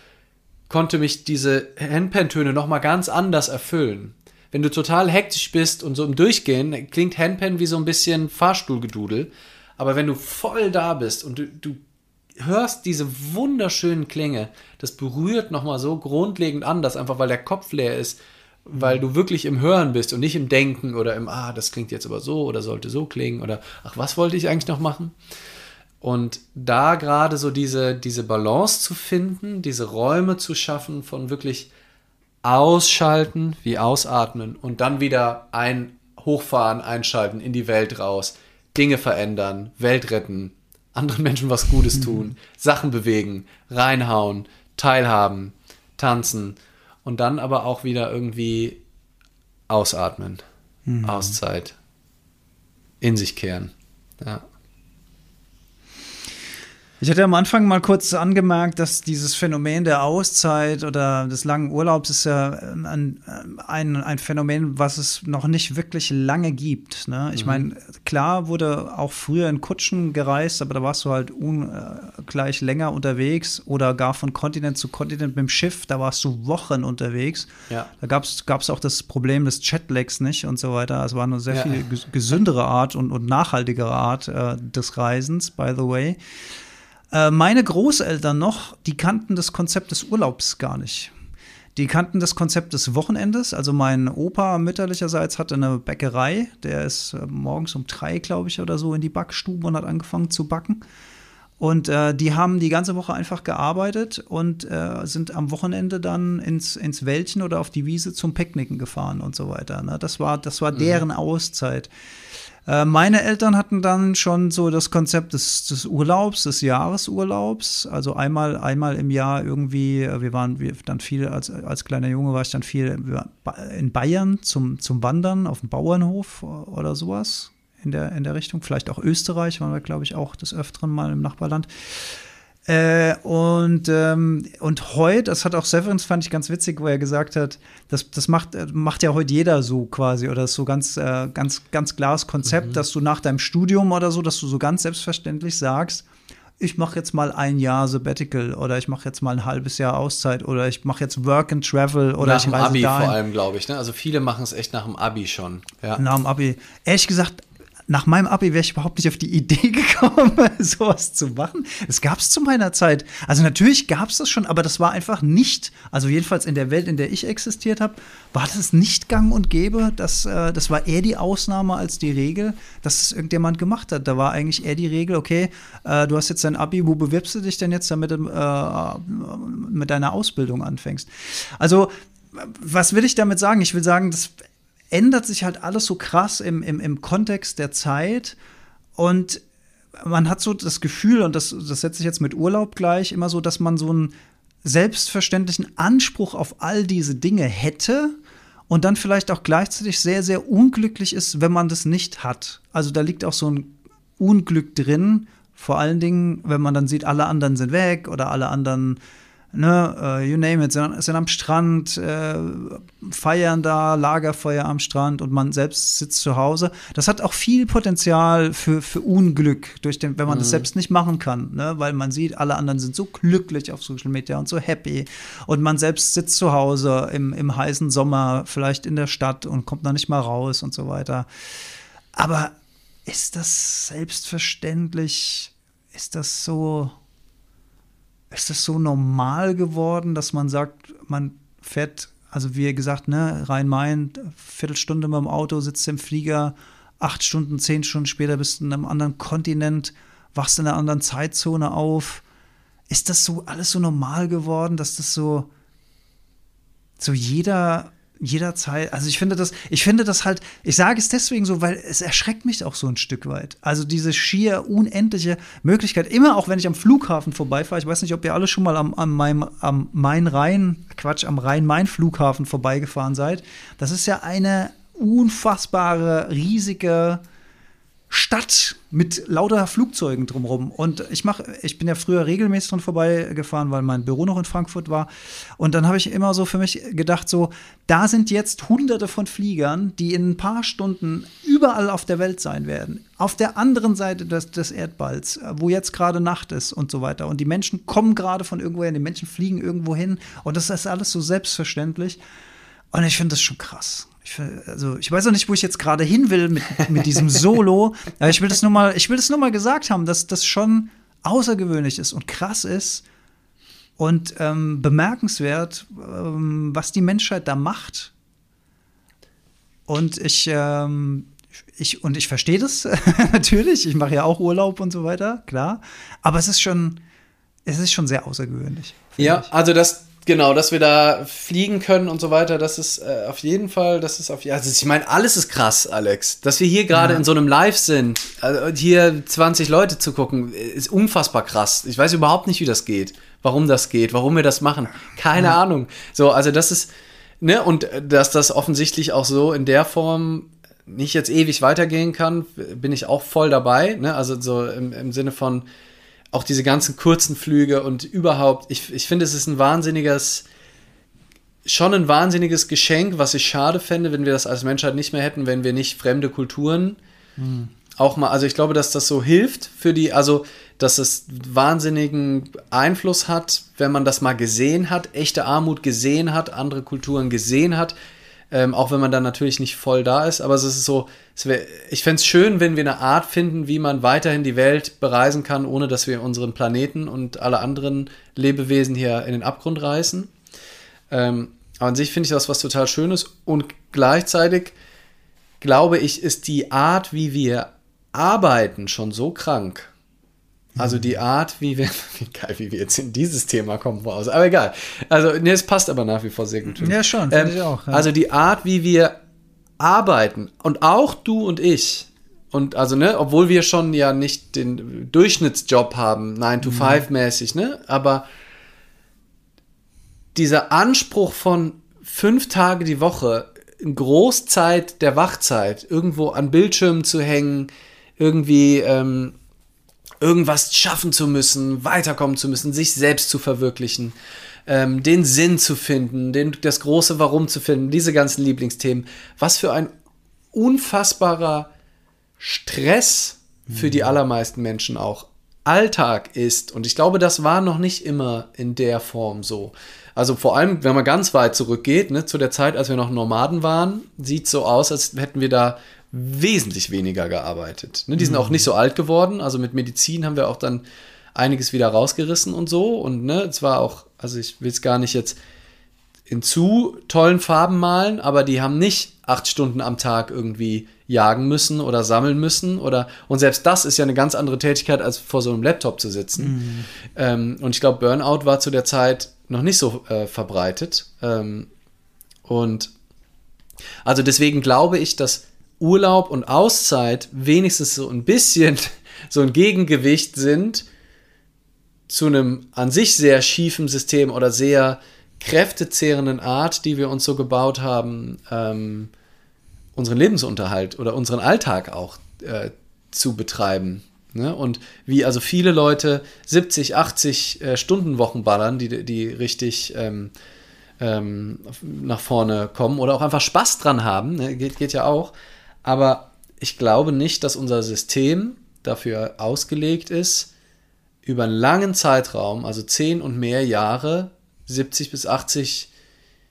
konnte mich diese Handpan-Töne nochmal ganz anders erfüllen. Wenn du total hektisch bist und so im Durchgehen, klingt Handpan wie so ein bisschen Fahrstuhlgedudel. Aber wenn du voll da bist und du, du hörst diese wunderschönen Klänge, das berührt nochmal so grundlegend anders, einfach weil der Kopf leer ist weil du wirklich im Hören bist und nicht im Denken oder im, ah, das klingt jetzt aber so oder sollte so klingen oder, ach, was wollte ich eigentlich noch machen? Und da gerade so diese, diese Balance zu finden, diese Räume zu schaffen von wirklich ausschalten, wie ausatmen und dann wieder ein hochfahren, einschalten, in die Welt raus, Dinge verändern, Welt retten, anderen Menschen was Gutes tun, mhm. Sachen bewegen, reinhauen, teilhaben, tanzen und dann aber auch wieder irgendwie ausatmen, mhm. Auszeit, in sich kehren. Ja. Ich hatte am Anfang mal kurz angemerkt, dass dieses Phänomen der Auszeit oder des langen Urlaubs ist ja ähm, ein, ähm, ein, ein Phänomen, was es noch nicht wirklich lange gibt. Ne? Ich mhm. meine, klar wurde auch früher in Kutschen gereist, aber da warst du halt ungleich länger unterwegs oder gar von Kontinent zu Kontinent mit dem Schiff, da warst du Wochen unterwegs. Ja. Da gab es auch das Problem des Jetlags nicht und so weiter. Es war eine sehr ja. viel gesündere Art und, und nachhaltigere Art äh, des Reisens, by the way. Äh, meine Großeltern noch, die kannten das Konzept des Urlaubs gar nicht. Die kannten das Konzept des Wochenendes. Also mein Opa mütterlicherseits hatte eine Bäckerei. Der ist äh, morgens um drei, glaube ich, oder so in die Backstube und hat angefangen zu backen. Und äh, die haben die ganze Woche einfach gearbeitet und äh, sind am Wochenende dann ins, ins Wäldchen oder auf die Wiese zum Picknicken gefahren und so weiter. Ne? Das war, das war mhm. deren Auszeit. Äh, meine Eltern hatten dann schon so das Konzept des, des, Urlaubs, des Jahresurlaubs. Also einmal, einmal im Jahr irgendwie, äh, wir waren wir dann viel, als, als kleiner Junge war ich dann viel in Bayern zum, zum Wandern auf dem Bauernhof oder sowas in der, in der Richtung. Vielleicht auch Österreich, waren wir, glaube ich, auch des Öfteren mal im Nachbarland. Äh, und, ähm, und heute, das hat auch Severance, fand ich ganz witzig, wo er gesagt hat, das, das macht, äh, macht ja heute jeder so quasi, oder ist so ganz, äh, ganz, ganz klares Konzept, mhm. dass du nach deinem Studium oder so, dass du so ganz selbstverständlich sagst, ich mache jetzt mal ein Jahr Sabbatical oder ich mache jetzt mal ein halbes Jahr Auszeit oder ich mache jetzt Work and Travel oder nach ich reise Abi dahin. vor allem, glaube ich. Ne? Also viele machen es echt nach dem Abi schon. Ja. Nach dem Abi. Ehrlich gesagt, nach meinem Abi wäre ich überhaupt nicht auf die Idee gekommen, sowas zu machen. Es gab es zu meiner Zeit. Also natürlich gab es das schon, aber das war einfach nicht, also jedenfalls in der Welt, in der ich existiert habe, war das nicht gang und gäbe. Das, äh, das war eher die Ausnahme als die Regel, dass es irgendjemand gemacht hat. Da war eigentlich eher die Regel, okay, äh, du hast jetzt dein Abi, wo bewirbst du dich denn jetzt, damit du äh, mit deiner Ausbildung anfängst? Also, was will ich damit sagen? Ich will sagen, das ändert sich halt alles so krass im, im, im Kontext der Zeit und man hat so das Gefühl, und das, das setze ich jetzt mit Urlaub gleich, immer so, dass man so einen selbstverständlichen Anspruch auf all diese Dinge hätte und dann vielleicht auch gleichzeitig sehr, sehr unglücklich ist, wenn man das nicht hat. Also da liegt auch so ein Unglück drin, vor allen Dingen, wenn man dann sieht, alle anderen sind weg oder alle anderen ne, uh, you name it, sind, sind am Strand, äh, feiern da, Lagerfeuer am Strand und man selbst sitzt zu Hause. Das hat auch viel Potenzial für, für Unglück, durch den, wenn man mhm. das selbst nicht machen kann, ne, weil man sieht, alle anderen sind so glücklich auf Social Media und so happy und man selbst sitzt zu Hause im, im heißen Sommer, vielleicht in der Stadt und kommt noch nicht mal raus und so weiter. Aber ist das selbstverständlich? Ist das so ist das so normal geworden, dass man sagt, man fährt, also wie gesagt, ne, Rhein-Main, Viertelstunde mit dem Auto, sitzt im Flieger, acht Stunden, zehn Stunden später bist du in einem anderen Kontinent, wachst in einer anderen Zeitzone auf. Ist das so alles so normal geworden, dass das so, so jeder jederzeit, also ich finde das, ich finde das halt, ich sage es deswegen so, weil es erschreckt mich auch so ein Stück weit. Also diese schier unendliche Möglichkeit, immer auch wenn ich am Flughafen vorbeifahre, ich weiß nicht, ob ihr alle schon mal am, am, meinem, am Main-Rhein, Quatsch, am Rhein-Main-Flughafen vorbeigefahren seid. Das ist ja eine unfassbare, riesige Stadt mit lauter Flugzeugen drumherum. Und ich mache, ich bin ja früher regelmäßig dran vorbeigefahren, weil mein Büro noch in Frankfurt war. Und dann habe ich immer so für mich gedacht, so, da sind jetzt hunderte von Fliegern, die in ein paar Stunden überall auf der Welt sein werden. Auf der anderen Seite des, des Erdballs, wo jetzt gerade Nacht ist und so weiter. Und die Menschen kommen gerade von irgendwoher, die Menschen fliegen irgendwo hin. Und das ist alles so selbstverständlich. Und ich finde das schon krass. Ich, also, ich weiß auch nicht, wo ich jetzt gerade hin will mit, mit diesem Solo. aber ich will das nur mal, ich will das nur mal gesagt haben, dass das schon außergewöhnlich ist und krass ist und ähm, bemerkenswert, ähm, was die Menschheit da macht. Und ich, ähm, ich und ich verstehe das natürlich. Ich mache ja auch Urlaub und so weiter, klar. Aber es ist schon, es ist schon sehr außergewöhnlich. Ja, ich. also das, Genau, dass wir da fliegen können und so weiter, das ist äh, auf jeden Fall, das ist auf also ich meine, alles ist krass, Alex. Dass wir hier gerade ja. in so einem Live sind, also hier 20 Leute zu gucken, ist unfassbar krass. Ich weiß überhaupt nicht, wie das geht, warum das geht, warum wir das machen. Keine ja. Ahnung. So, also das ist, ne, und äh, dass das offensichtlich auch so in der Form nicht jetzt ewig weitergehen kann, bin ich auch voll dabei, ne? Also so im, im Sinne von, auch diese ganzen kurzen Flüge und überhaupt, ich, ich finde, es ist ein wahnsinniges, schon ein wahnsinniges Geschenk, was ich schade fände, wenn wir das als Menschheit nicht mehr hätten, wenn wir nicht fremde Kulturen mhm. auch mal, also ich glaube, dass das so hilft für die, also dass es wahnsinnigen Einfluss hat, wenn man das mal gesehen hat, echte Armut gesehen hat, andere Kulturen gesehen hat, ähm, auch wenn man dann natürlich nicht voll da ist. Aber es ist so, es wär, ich fände es schön, wenn wir eine Art finden, wie man weiterhin die Welt bereisen kann, ohne dass wir unseren Planeten und alle anderen Lebewesen hier in den Abgrund reißen. Ähm, aber an sich finde ich das was total Schönes und gleichzeitig glaube ich, ist die Art, wie wir arbeiten, schon so krank. Also die Art, wie wir, wie geil, wie wir jetzt in dieses Thema kommen voraus. Aber egal. Also, ne, es passt aber nach wie vor sehr gut. Ja, schon, ähm, ich auch. Ja. Also die Art, wie wir arbeiten und auch du und ich. Und also, ne, obwohl wir schon ja nicht den Durchschnittsjob haben, 9 to 5 mhm. mäßig, ne, aber dieser Anspruch von fünf Tage die Woche, in Großzeit der Wachzeit, irgendwo an Bildschirmen zu hängen, irgendwie, ähm, irgendwas schaffen zu müssen, weiterkommen zu müssen, sich selbst zu verwirklichen, ähm, den Sinn zu finden, den, das große Warum zu finden, diese ganzen Lieblingsthemen. Was für ein unfassbarer Stress für mhm. die allermeisten Menschen auch Alltag ist. Und ich glaube, das war noch nicht immer in der Form so. Also vor allem, wenn man ganz weit zurückgeht, ne, zu der Zeit, als wir noch Nomaden waren, sieht so aus, als hätten wir da wesentlich weniger gearbeitet. Ne? Die sind mhm. auch nicht so alt geworden. Also mit Medizin haben wir auch dann einiges wieder rausgerissen und so. Und ne, es war auch, also ich will es gar nicht jetzt in zu tollen Farben malen, aber die haben nicht acht Stunden am Tag irgendwie jagen müssen oder sammeln müssen oder und selbst das ist ja eine ganz andere Tätigkeit als vor so einem Laptop zu sitzen. Mhm. Ähm, und ich glaube, Burnout war zu der Zeit noch nicht so äh, verbreitet. Ähm, und also deswegen glaube ich, dass Urlaub und Auszeit wenigstens so ein bisschen so ein Gegengewicht sind zu einem an sich sehr schiefen System oder sehr kräftezehrenden Art, die wir uns so gebaut haben, ähm, unseren Lebensunterhalt oder unseren Alltag auch äh, zu betreiben. Ne? Und wie also viele Leute 70, 80 äh, Stunden Wochen ballern, die, die richtig ähm, ähm, nach vorne kommen oder auch einfach Spaß dran haben, ne? geht, geht ja auch. Aber ich glaube nicht, dass unser System dafür ausgelegt ist, über einen langen Zeitraum, also 10 und mehr Jahre, 70 bis 80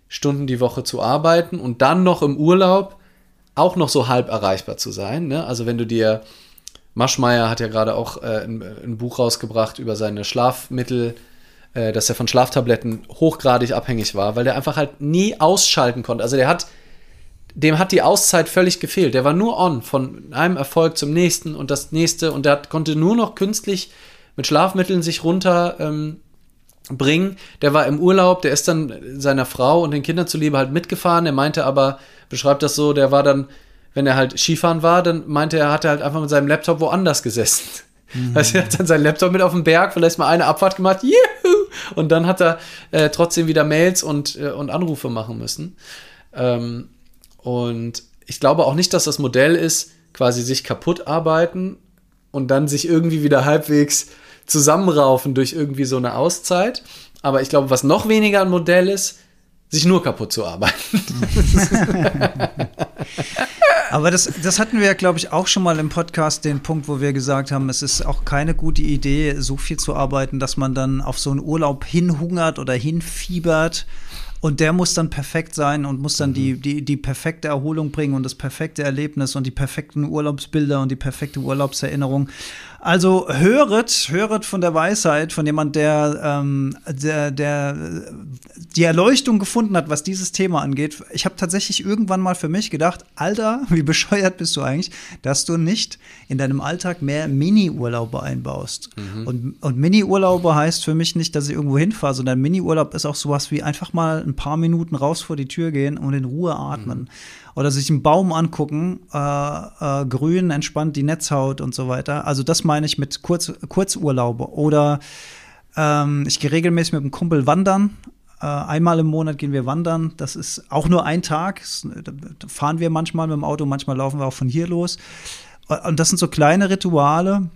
Stunden die Woche zu arbeiten und dann noch im Urlaub auch noch so halb erreichbar zu sein. Ne? Also wenn du dir, Maschmeyer hat ja gerade auch äh, ein, ein, Buch rausgebracht über seine Schlafmittel, äh, dass er von Schlaftabletten hochgradig abhängig war, weil der einfach halt nie ausschalten konnte. Also der hat, dem hat die Auszeit völlig gefehlt. Der war nur on, von einem Erfolg zum nächsten und das nächste und der hat, konnte nur noch künstlich mit Schlafmitteln sich runter ähm, bringen. Der war im Urlaub, der ist dann seiner Frau und den Kindern zuliebe halt mitgefahren. Er meinte aber, beschreibt das so, der war dann, wenn er halt Skifahren war, dann meinte er, hat er halt einfach mit seinem Laptop woanders gesessen. Mhm. Also er hat dann seinen Laptop mit auf dem Berg, vielleicht mal eine Abfahrt gemacht, juhu! Und dann hat er äh, trotzdem wieder Mails und, äh, und Anrufe machen müssen. Ähm, und ich glaube auch nicht, dass das Modell ist, quasi sich kaputt arbeiten und dann sich irgendwie wieder halbwegs zusammenraufen durch irgendwie so eine Auszeit. Aber ich glaube, was noch weniger ein Modell ist, sich nur kaputt zu arbeiten. Aber das, das hatten wir ja, glaube ich, auch schon mal im Podcast, den Punkt, wo wir gesagt haben, es ist auch keine gute Idee, so viel zu arbeiten, dass man dann auf so einen Urlaub hinhungert oder hinfiebert und der muss dann perfekt sein und muss dann mhm. die, die, die perfekte Erholung bringen und das perfekte Erlebnis und die perfekten Urlaubsbilder und die perfekte Urlaubserinnerung. Also höret, höret von der Weisheit, von jemand, der, ähm, der, der die Erleuchtung gefunden hat, was dieses Thema angeht. Ich habe tatsächlich irgendwann mal für mich gedacht, Alter, wie bescheuert bist du eigentlich, dass du nicht in deinem Alltag mehr Mini-Urlaube einbaust. Mhm. Und, und Mini-Urlaube heißt für mich nicht, dass ich irgendwo hinfahre, sondern Mini-Urlaub ist auch sowas wie einfach mal ein paar Minuten raus vor die Tür gehen und in Ruhe atmen. Mhm oder sich einen Baum angucken, äh, äh, grün, entspannt die Netzhaut und so weiter. Also das meine ich mit Kurz, Kurzurlaube. Oder ähm, ich gehe regelmäßig mit einem Kumpel wandern. Äh, einmal im Monat gehen wir wandern. Das ist auch nur ein Tag. Da fahren wir manchmal mit dem Auto, manchmal laufen wir auch von hier los. Und das sind so kleine Rituale,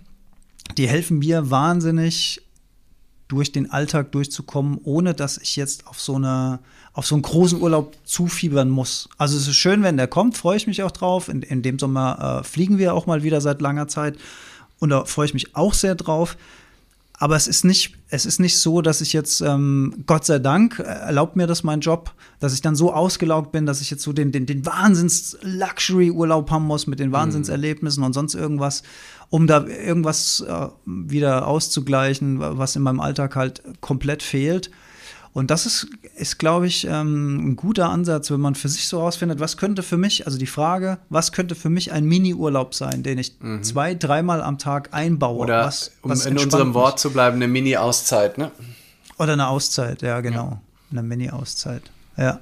die helfen mir wahnsinnig, durch den Alltag durchzukommen, ohne dass ich jetzt auf so eine auf so einen großen Urlaub zufiebern muss. Also es ist schön, wenn der kommt, freue ich mich auch drauf. In, in dem Sommer äh, fliegen wir auch mal wieder seit langer Zeit und da freue ich mich auch sehr drauf. Aber es ist nicht, es ist nicht so, dass ich jetzt, ähm, Gott sei Dank, äh, erlaubt mir das mein Job, dass ich dann so ausgelaugt bin, dass ich jetzt so den, den, den Wahnsinns-Luxury-Urlaub haben muss mit den Wahnsinnserlebnissen und sonst irgendwas, um da irgendwas äh, wieder auszugleichen, was in meinem Alltag halt komplett fehlt. Und das ist, ist glaube ich, ähm, ein guter Ansatz, wenn man für sich so herausfindet, was könnte für mich, also die Frage, was könnte für mich ein Mini-Urlaub sein, den ich mhm. zwei, dreimal am Tag einbaue. Oder was, um in unserem Wort zu bleiben, eine Mini-Auszeit, ne? Oder eine Auszeit, ja, genau. Ja. Eine Mini-Auszeit, ja.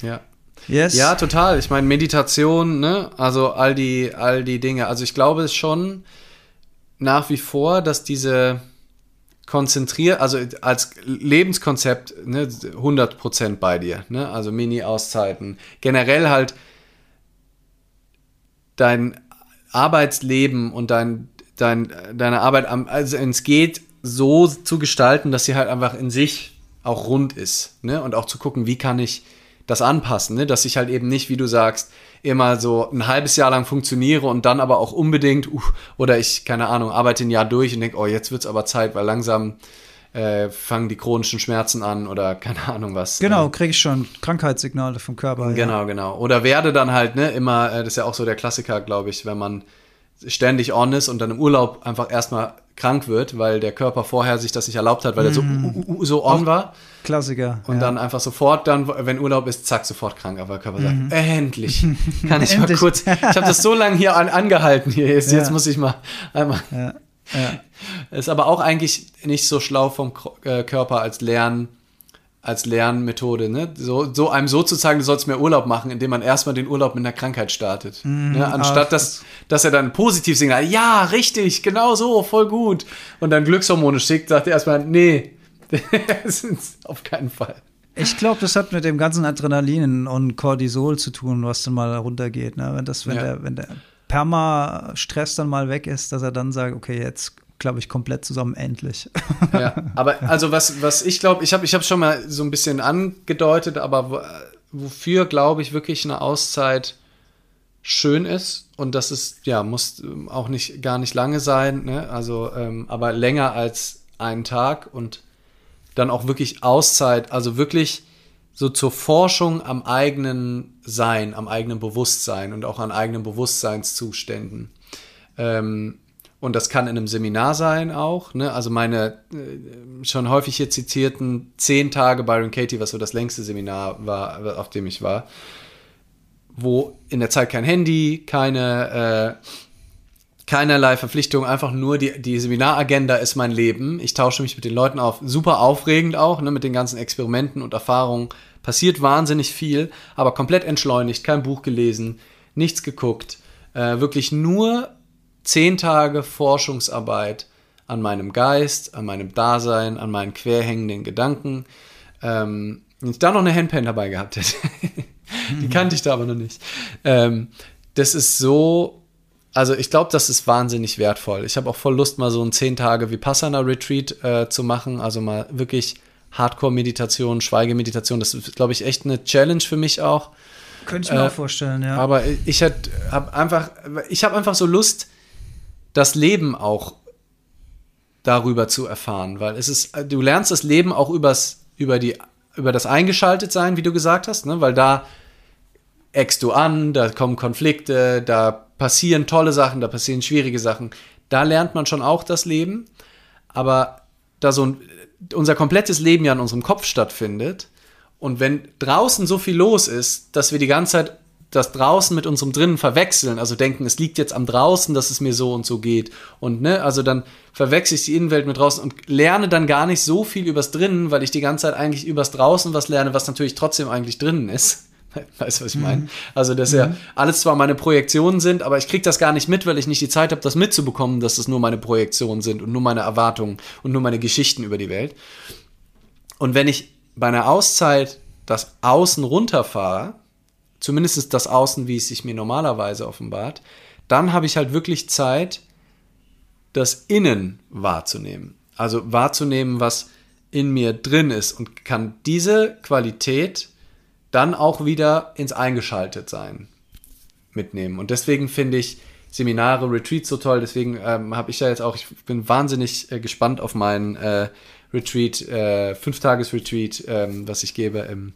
Ja. Yes. Ja, total. Ich meine, Meditation, ne? Also all die, all die Dinge. Also ich glaube es schon nach wie vor, dass diese konzentriert, also als Lebenskonzept ne, 100% bei dir, ne? also Mini-Auszeiten. Generell halt dein Arbeitsleben und dein, dein, deine Arbeit, am, also es geht so zu gestalten, dass sie halt einfach in sich auch rund ist. Ne? Und auch zu gucken, wie kann ich das anpassen, ne? dass ich halt eben nicht, wie du sagst, immer so ein halbes Jahr lang funktioniere und dann aber auch unbedingt, uh, oder ich, keine Ahnung, arbeite ein Jahr durch und denke, oh, jetzt wird es aber Zeit, weil langsam äh, fangen die chronischen Schmerzen an oder keine Ahnung was. Genau, kriege ich schon Krankheitssignale vom Körper. Genau, ja. genau. Oder werde dann halt, ne, immer, äh, das ist ja auch so der Klassiker, glaube ich, wenn man ständig on ist und dann im Urlaub einfach erstmal krank wird, weil der Körper vorher sich das nicht erlaubt hat, weil er so, uh, uh, so on war. Klassiker. Und ja. dann einfach sofort, dann, wenn Urlaub ist, zack, sofort krank. Aber der Körper sagt, mhm. endlich kann ich mal kurz. Ich habe das so lange hier an, angehalten hier. Jetzt, ja. jetzt muss ich mal einmal. Ja. Ist aber auch eigentlich nicht so schlau vom äh, Körper als Lernen als Lernmethode, ne? So, so einem so zu zeigen, du sollst mehr Urlaub machen, indem man erstmal den Urlaub mit einer Krankheit startet. Mm, ne? Anstatt dass, dass er dann positiv singt, ja, richtig, genau so, voll gut. Und dann Glückshormone schickt, sagt er erstmal, nee, auf keinen Fall. Ich glaube, das hat mit dem ganzen Adrenalin und Cortisol zu tun, was dann mal runtergeht. Ne? Wenn, das, wenn, ja. der, wenn der Perma-Stress dann mal weg ist, dass er dann sagt, okay, jetzt glaube ich, komplett zusammen, endlich. Ja, aber also was, was ich glaube, ich habe ich hab schon mal so ein bisschen angedeutet, aber wofür, glaube ich, wirklich eine Auszeit schön ist und das ist, ja, muss ähm, auch nicht gar nicht lange sein, ne? also ähm, aber länger als einen Tag und dann auch wirklich Auszeit, also wirklich so zur Forschung am eigenen Sein, am eigenen Bewusstsein und auch an eigenen Bewusstseinszuständen. Ähm, und das kann in einem Seminar sein auch. Ne? Also meine äh, schon häufig hier zitierten zehn Tage Byron Katie, was so das längste Seminar war, auf dem ich war, wo in der Zeit kein Handy, keine äh, keinerlei Verpflichtung, einfach nur die, die Seminaragenda ist mein Leben. Ich tausche mich mit den Leuten auf. Super aufregend auch, ne, mit den ganzen Experimenten und Erfahrungen. Passiert wahnsinnig viel, aber komplett entschleunigt, kein Buch gelesen, nichts geguckt. Äh, wirklich nur zehn Tage Forschungsarbeit an meinem Geist, an meinem Dasein, an meinen querhängenden Gedanken. Ähm, wenn ich da noch eine Handpan dabei gehabt hätte, die kannte ich da aber noch nicht. Ähm, das ist so, also ich glaube, das ist wahnsinnig wertvoll. Ich habe auch voll Lust, mal so ein zehn Tage Vipassana-Retreat äh, zu machen, also mal wirklich Hardcore-Meditation, Schweigemeditation. Das ist, glaube ich, echt eine Challenge für mich auch. Könnte ich mir äh, auch vorstellen, ja. Aber ich habe einfach, ich habe einfach so Lust, das Leben auch darüber zu erfahren, weil es ist, du lernst das Leben auch übers, über, die, über das Eingeschaltetsein, wie du gesagt hast, ne? weil da eckst du an, da kommen Konflikte, da passieren tolle Sachen, da passieren schwierige Sachen. Da lernt man schon auch das Leben, aber da so ein, unser komplettes Leben ja in unserem Kopf stattfindet und wenn draußen so viel los ist, dass wir die ganze Zeit das draußen mit unserem drinnen verwechseln, also denken, es liegt jetzt am draußen, dass es mir so und so geht. Und ne, also dann verwechsel ich die Innenwelt mit draußen und lerne dann gar nicht so viel übers drinnen, weil ich die ganze Zeit eigentlich übers draußen was lerne, was natürlich trotzdem eigentlich drinnen ist. Weißt du, was ich meine? Mhm. Also, dass mhm. ja alles zwar meine Projektionen sind, aber ich kriege das gar nicht mit, weil ich nicht die Zeit habe, das mitzubekommen, dass es nur meine Projektionen sind und nur meine Erwartungen und nur meine Geschichten über die Welt. Und wenn ich bei einer Auszeit das Außen runterfahre, zumindest das Außen, wie es sich mir normalerweise offenbart, dann habe ich halt wirklich Zeit, das Innen wahrzunehmen. Also wahrzunehmen, was in mir drin ist und kann diese Qualität dann auch wieder ins Eingeschaltetsein mitnehmen. Und deswegen finde ich Seminare, Retreats so toll. Deswegen ähm, habe ich ja jetzt auch, ich bin wahnsinnig äh, gespannt auf meinen äh, Retreat, äh, Fünf-Tages-Retreat, ähm, was ich gebe im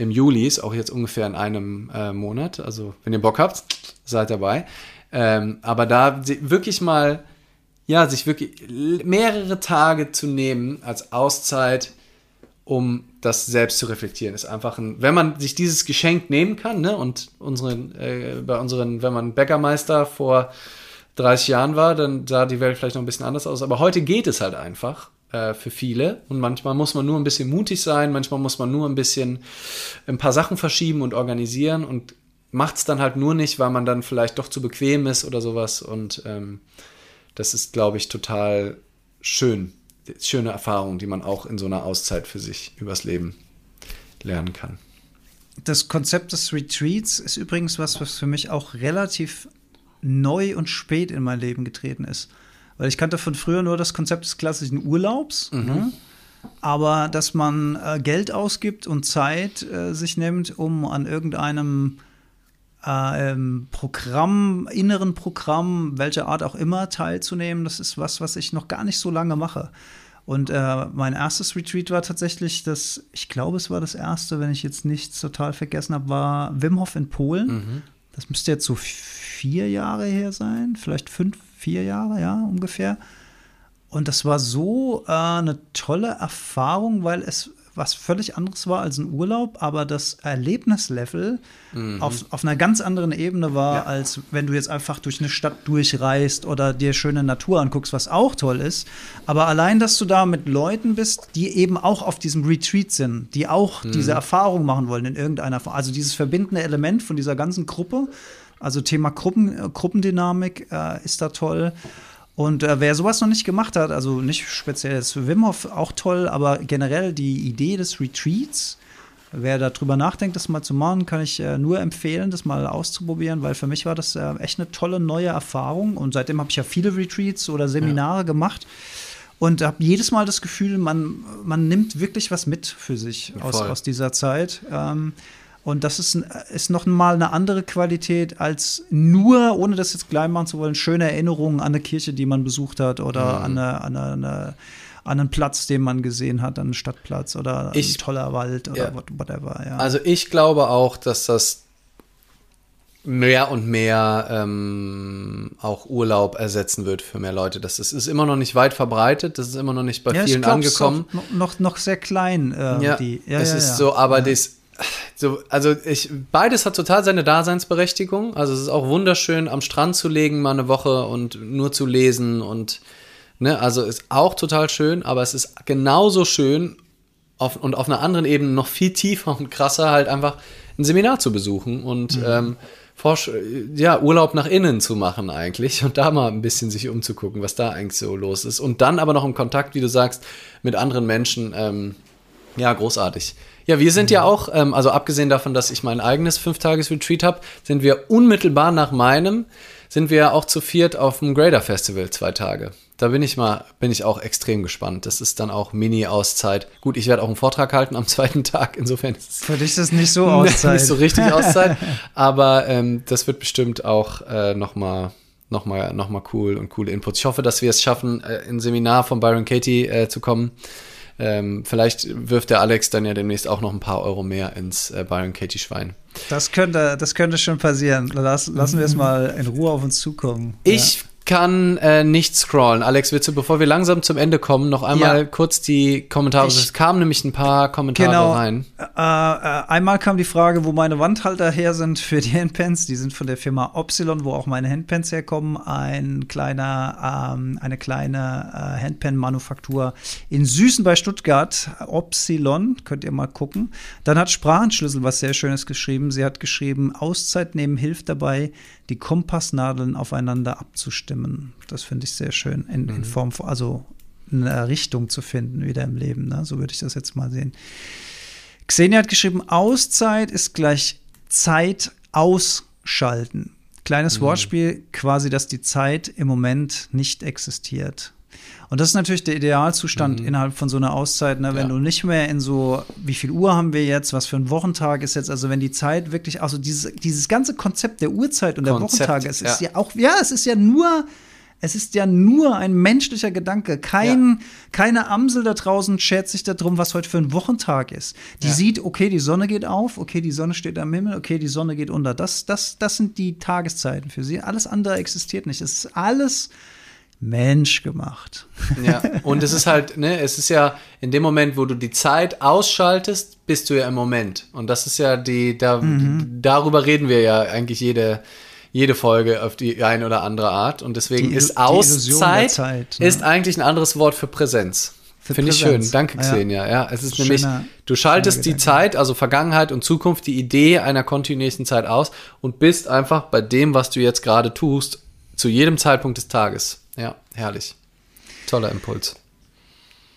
im Juli, ist auch jetzt ungefähr in einem äh, Monat. Also, wenn ihr Bock habt, seid dabei. Ähm, aber da wirklich mal, ja, sich wirklich mehrere Tage zu nehmen als Auszeit, um das selbst zu reflektieren, ist einfach ein, wenn man sich dieses Geschenk nehmen kann, ne, und unseren, äh, bei unseren, wenn man Bäckermeister vor 30 Jahren war, dann sah die Welt vielleicht noch ein bisschen anders aus. Aber heute geht es halt einfach äh, für viele. Und manchmal muss man nur ein bisschen mutig sein, manchmal muss man nur ein bisschen ein paar Sachen verschieben und organisieren und macht es dann halt nur nicht, weil man dann vielleicht doch zu bequem ist oder sowas. Und ähm, das ist, glaube ich, total schön. Schöne Erfahrung, die man auch in so einer Auszeit für sich übers Leben lernen kann. Das Konzept des Retreats ist übrigens was, was für mich auch relativ neu und spät in mein Leben getreten ist. Weil ich kannte von früher nur das Konzept des klassischen Urlaubs. Mhm. Ne? Aber dass man äh, Geld ausgibt und Zeit äh, sich nimmt, um an irgendeinem ähm, Programm, inneren Programm, welcher Art auch immer, teilzunehmen, das ist was, was ich noch gar nicht so lange mache. Und äh, mein erstes Retreat war tatsächlich das, ich glaube, es war das erste, wenn ich jetzt nichts total vergessen habe, war Wim Hof in Polen. Mhm. Das müsste jetzt so vier Jahre her sein, vielleicht fünf, vier Jahre, ja, ungefähr. Und das war so äh, eine tolle Erfahrung, weil es was völlig anderes war als ein Urlaub, aber das Erlebnislevel mhm. auf, auf einer ganz anderen Ebene war, ja. als wenn du jetzt einfach durch eine Stadt durchreist oder dir schöne Natur anguckst, was auch toll ist. Aber allein, dass du da mit Leuten bist, die eben auch auf diesem Retreat sind, die auch mhm. diese Erfahrung machen wollen in irgendeiner Form. Also dieses verbindende Element von dieser ganzen Gruppe. Also Thema Gruppen, äh, Gruppendynamik äh, ist da toll. Und äh, wer sowas noch nicht gemacht hat, also nicht speziell das Wim Hof, auch toll, aber generell die Idee des Retreats, wer darüber nachdenkt, das mal zu machen, kann ich äh, nur empfehlen, das mal auszuprobieren, weil für mich war das äh, echt eine tolle neue Erfahrung. Und seitdem habe ich ja viele Retreats oder Seminare ja. gemacht und habe jedes Mal das Gefühl, man, man nimmt wirklich was mit für sich aus, aus dieser Zeit. Ähm, und das ist, ist noch mal eine andere Qualität als nur, ohne das jetzt klein machen zu wollen, schöne Erinnerungen an eine Kirche, die man besucht hat oder mhm. an, eine, an, eine, an einen Platz, den man gesehen hat, an einen Stadtplatz oder ich, ein toller Wald oder ja. whatever. Ja. Also ich glaube auch, dass das mehr und mehr ähm, auch Urlaub ersetzen wird für mehr Leute. Das ist, ist immer noch nicht weit verbreitet, das ist immer noch nicht bei ja, vielen angekommen. Noch, noch, noch sehr klein. Äh, ja, die. ja, es ist so, aber das so, also ich, beides hat total seine Daseinsberechtigung. Also es ist auch wunderschön, am Strand zu legen, mal eine Woche und nur zu lesen und, ne, also ist auch total schön, aber es ist genauso schön auf, und auf einer anderen Ebene noch viel tiefer und krasser halt einfach ein Seminar zu besuchen und, mhm. ähm, Forsch ja, Urlaub nach innen zu machen eigentlich und da mal ein bisschen sich umzugucken, was da eigentlich so los ist. Und dann aber noch im Kontakt, wie du sagst, mit anderen Menschen. Ähm, ja, großartig. Ja, wir sind ja auch, ähm, also abgesehen davon, dass ich mein eigenes Fünf-Tages-Retreat habe, sind wir unmittelbar nach meinem, sind wir auch zu viert auf dem Grader Festival zwei Tage. Da bin ich mal, bin ich auch extrem gespannt. Das ist dann auch Mini-Auszeit. Gut, ich werde auch einen Vortrag halten am zweiten Tag. Insofern ist. Für dich ist es nicht so Auszeit. nicht so richtig Auszeit. aber ähm, das wird bestimmt auch äh, nochmal noch mal, noch mal cool und coole Inputs. Ich hoffe, dass wir es schaffen, äh, in Seminar von Byron Katie äh, zu kommen. Ähm, vielleicht wirft der Alex dann ja demnächst auch noch ein paar Euro mehr ins äh, Byron Katie Schwein. Das könnte, das könnte schon passieren. Lass, lassen wir es mal in Ruhe auf uns zukommen. Ich kann äh, nicht scrollen. Alex, willst du, bevor wir langsam zum Ende kommen, noch einmal ja. kurz die Kommentare? Ich, es kamen nämlich ein paar Kommentare genau, rein. Äh, äh, einmal kam die Frage, wo meine Wandhalter her sind für die Handpens. Die sind von der Firma Opsilon, wo auch meine Handpens herkommen. Ein kleiner, ähm, eine kleine äh, Handpen-Manufaktur in Süßen bei Stuttgart. Opsilon, könnt ihr mal gucken. Dann hat Sprachenschlüssel was sehr Schönes geschrieben. Sie hat geschrieben, Auszeit nehmen hilft dabei, die Kompassnadeln aufeinander abzustimmen. Das finde ich sehr schön in, in, mhm. Form von, also eine Richtung zu finden wieder im Leben. Ne? So würde ich das jetzt mal sehen. Xenia hat geschrieben, Auszeit ist gleich Zeit ausschalten. Kleines mhm. Wortspiel, quasi, dass die Zeit im Moment nicht existiert. Und das ist natürlich der Idealzustand mhm. innerhalb von so einer Auszeit, ne? wenn ja. du nicht mehr in so, wie viel Uhr haben wir jetzt, was für ein Wochentag ist jetzt, also wenn die Zeit wirklich, also dieses, dieses ganze Konzept der Uhrzeit und der Konzept, Wochentage, es ja. ist ja auch, ja, es ist ja nur, es ist ja nur ein menschlicher Gedanke. Kein, ja. Keine Amsel da draußen schert sich darum, was heute für ein Wochentag ist. Die ja. sieht, okay, die Sonne geht auf, okay, die Sonne steht am Himmel, okay, die Sonne geht unter. Das, das, das sind die Tageszeiten für sie. Alles andere existiert nicht. Es ist alles Mensch gemacht. Ja, und es ist halt, ne, es ist ja in dem Moment, wo du die Zeit ausschaltest, bist du ja im Moment. Und das ist ja die, da, mhm. darüber reden wir ja eigentlich jede, jede Folge auf die eine oder andere Art. Und deswegen die, ist Auszeit Zeit, ne? ist eigentlich ein anderes Wort für Präsenz. Finde ich schön. Danke, Xenia. Ja, es ist schöner, nämlich, du schaltest die Zeit, also Vergangenheit und Zukunft, die Idee einer kontinuierlichen Zeit aus und bist einfach bei dem, was du jetzt gerade tust, zu jedem Zeitpunkt des Tages. Ja, herrlich. Toller Impuls.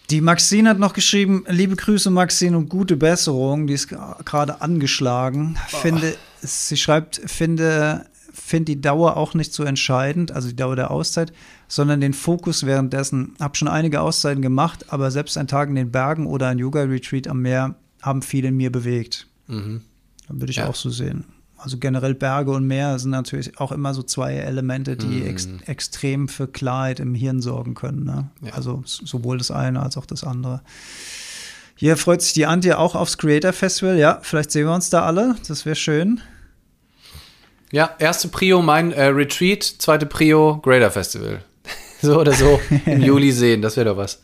Die Maxine hat noch geschrieben, liebe Grüße Maxine und gute Besserung. Die ist gerade angeschlagen. Finde, sie schreibt, finde, finde die Dauer auch nicht so entscheidend, also die Dauer der Auszeit, sondern den Fokus währenddessen. Hab schon einige Auszeiten gemacht, aber selbst ein Tag in den Bergen oder ein Yoga-Retreat am Meer haben viel in mir bewegt. Mhm. Dann würde ich ja. auch so sehen. Also generell Berge und Meer sind natürlich auch immer so zwei Elemente, die mm. ex extrem für Klarheit im Hirn sorgen können. Ne? Ja. Also sowohl das eine als auch das andere. Hier freut sich die Antje auch aufs Creator Festival. Ja, vielleicht sehen wir uns da alle. Das wäre schön. Ja, erste Prio mein äh, Retreat, zweite Prio Greater Festival. so oder so im Juli sehen, das wäre doch was.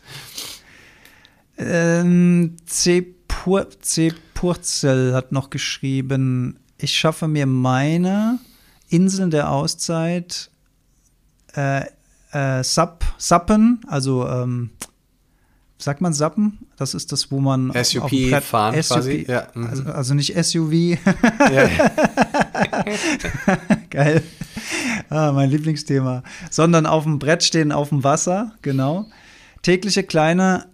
Ähm, C. Pur C. Purzel hat noch geschrieben, ich schaffe mir meine Inseln der Auszeit äh, äh, Sap, Sappen, also ähm, sagt man Sappen? Das ist das, wo man SUP auf Brett, fahren SUP, quasi. Ja. Mhm. Also, also, nicht SUV. Ja. Geil. Ah, mein Lieblingsthema. Sondern auf dem Brett stehen, auf dem Wasser, genau. Tägliche kleine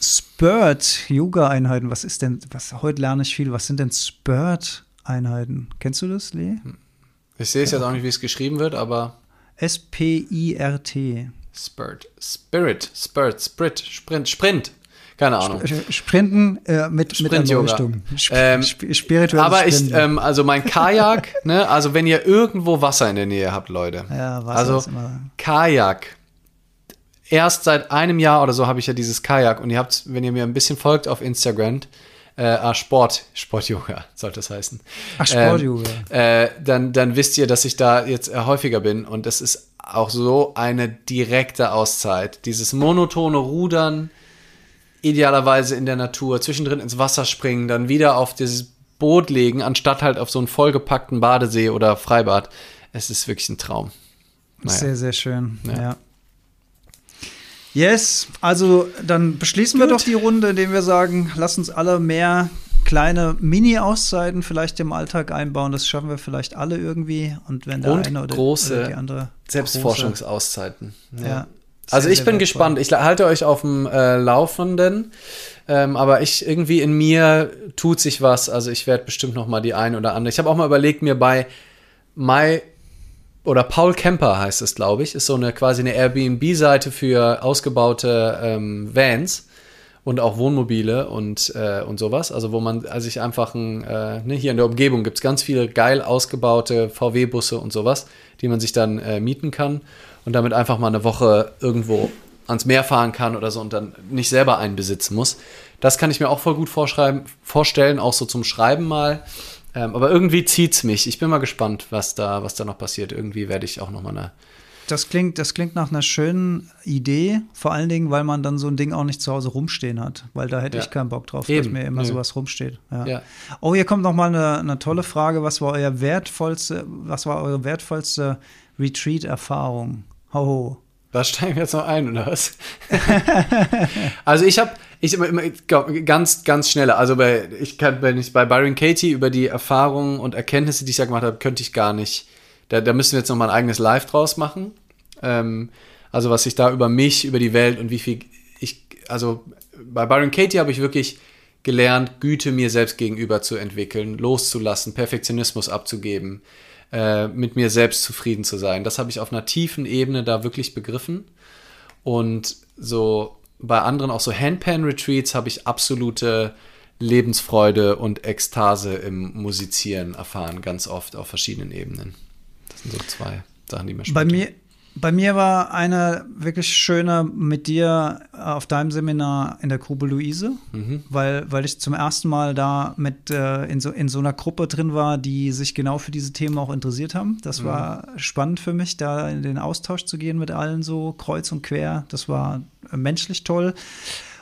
Spurt-Yoga-Einheiten. Was ist denn, was, heute lerne ich viel. Was sind denn Spurt-Einheiten? Kennst du das, Lee? Ich sehe es ja. jetzt auch nicht, wie es geschrieben wird, aber. S-P-I-R-T. Spurt. Spirit. Spurt. Sprit. Sprint. Sprint. Keine Ahnung. Sprinten äh, mit, Sprint mit Erleuchtung. Sp ähm, spirituelles Aber ich, ähm, also mein Kajak, ne, also wenn ihr irgendwo Wasser in der Nähe habt, Leute. Ja, Wasser also. Kajak erst seit einem Jahr oder so habe ich ja dieses Kajak und ihr habt, wenn ihr mir ein bisschen folgt auf Instagram, äh, ah, Sport, Sport-Yoga sollte das heißen. Ach, Sport-Yoga. Ähm, äh, dann, dann wisst ihr, dass ich da jetzt äh, häufiger bin und das ist auch so eine direkte Auszeit. Dieses monotone Rudern, idealerweise in der Natur, zwischendrin ins Wasser springen, dann wieder auf dieses Boot legen, anstatt halt auf so einen vollgepackten Badesee oder Freibad. Es ist wirklich ein Traum. Naja. Sehr, sehr schön. ja. ja. Yes, also dann beschließen Gut. wir doch die Runde, indem wir sagen, lass uns alle mehr kleine Mini-Auszeiten vielleicht im Alltag einbauen. Das schaffen wir vielleicht alle irgendwie. Und wenn der Und eine oder, große oder die andere Selbstforschungsauszeiten. Ja. ja. Also ich bin gespannt. Ich halte euch auf dem äh, Laufenden. Ähm, aber ich irgendwie in mir tut sich was. Also ich werde bestimmt noch mal die eine oder andere. Ich habe auch mal überlegt, mir bei My oder Paul Kemper heißt es, glaube ich, ist so eine quasi eine Airbnb-Seite für ausgebaute ähm, Vans und auch Wohnmobile und, äh, und sowas. Also wo man also sich einfach ein, äh, ne, hier in der Umgebung gibt es ganz viele geil ausgebaute VW-Busse und sowas, die man sich dann äh, mieten kann und damit einfach mal eine Woche irgendwo ans Meer fahren kann oder so und dann nicht selber einen besitzen muss. Das kann ich mir auch voll gut vorstellen, auch so zum Schreiben mal. Ähm, aber irgendwie zieht es mich. Ich bin mal gespannt, was da, was da noch passiert. Irgendwie werde ich auch noch mal eine. Das klingt, das klingt nach einer schönen Idee, vor allen Dingen, weil man dann so ein Ding auch nicht zu Hause rumstehen hat, weil da hätte ja. ich keinen Bock drauf, Eben. dass mir immer Nö. sowas rumsteht. Ja. ja. Oh, hier kommt noch mal eine, eine tolle Frage. Was war euer wertvollste, was war eure wertvollste Retreat-Erfahrung? Ho, Da steigen wir jetzt noch ein, oder was? also ich habe ich immer, immer ganz, ganz schnell. Also bei, ich kann, wenn ich bei Byron Katie über die Erfahrungen und Erkenntnisse, die ich da gemacht habe, könnte ich gar nicht. Da, da müssen wir jetzt noch mal ein eigenes Live draus machen. Ähm, also was ich da über mich, über die Welt und wie viel ich, also bei Byron Katie habe ich wirklich gelernt, Güte mir selbst gegenüber zu entwickeln, loszulassen, Perfektionismus abzugeben, äh, mit mir selbst zufrieden zu sein. Das habe ich auf einer tiefen Ebene da wirklich begriffen. Und so bei anderen auch so Handpan-Retreats habe ich absolute Lebensfreude und Ekstase im Musizieren erfahren, ganz oft auf verschiedenen Ebenen. Das sind so zwei Sachen, die mir Bei mir, bei mir war eine wirklich schöne mit dir auf deinem Seminar in der Grube Luise, mhm. weil, weil ich zum ersten Mal da mit äh, in, so, in so einer Gruppe drin war, die sich genau für diese Themen auch interessiert haben. Das mhm. war spannend für mich, da in den Austausch zu gehen mit allen so kreuz und quer. Das war menschlich toll.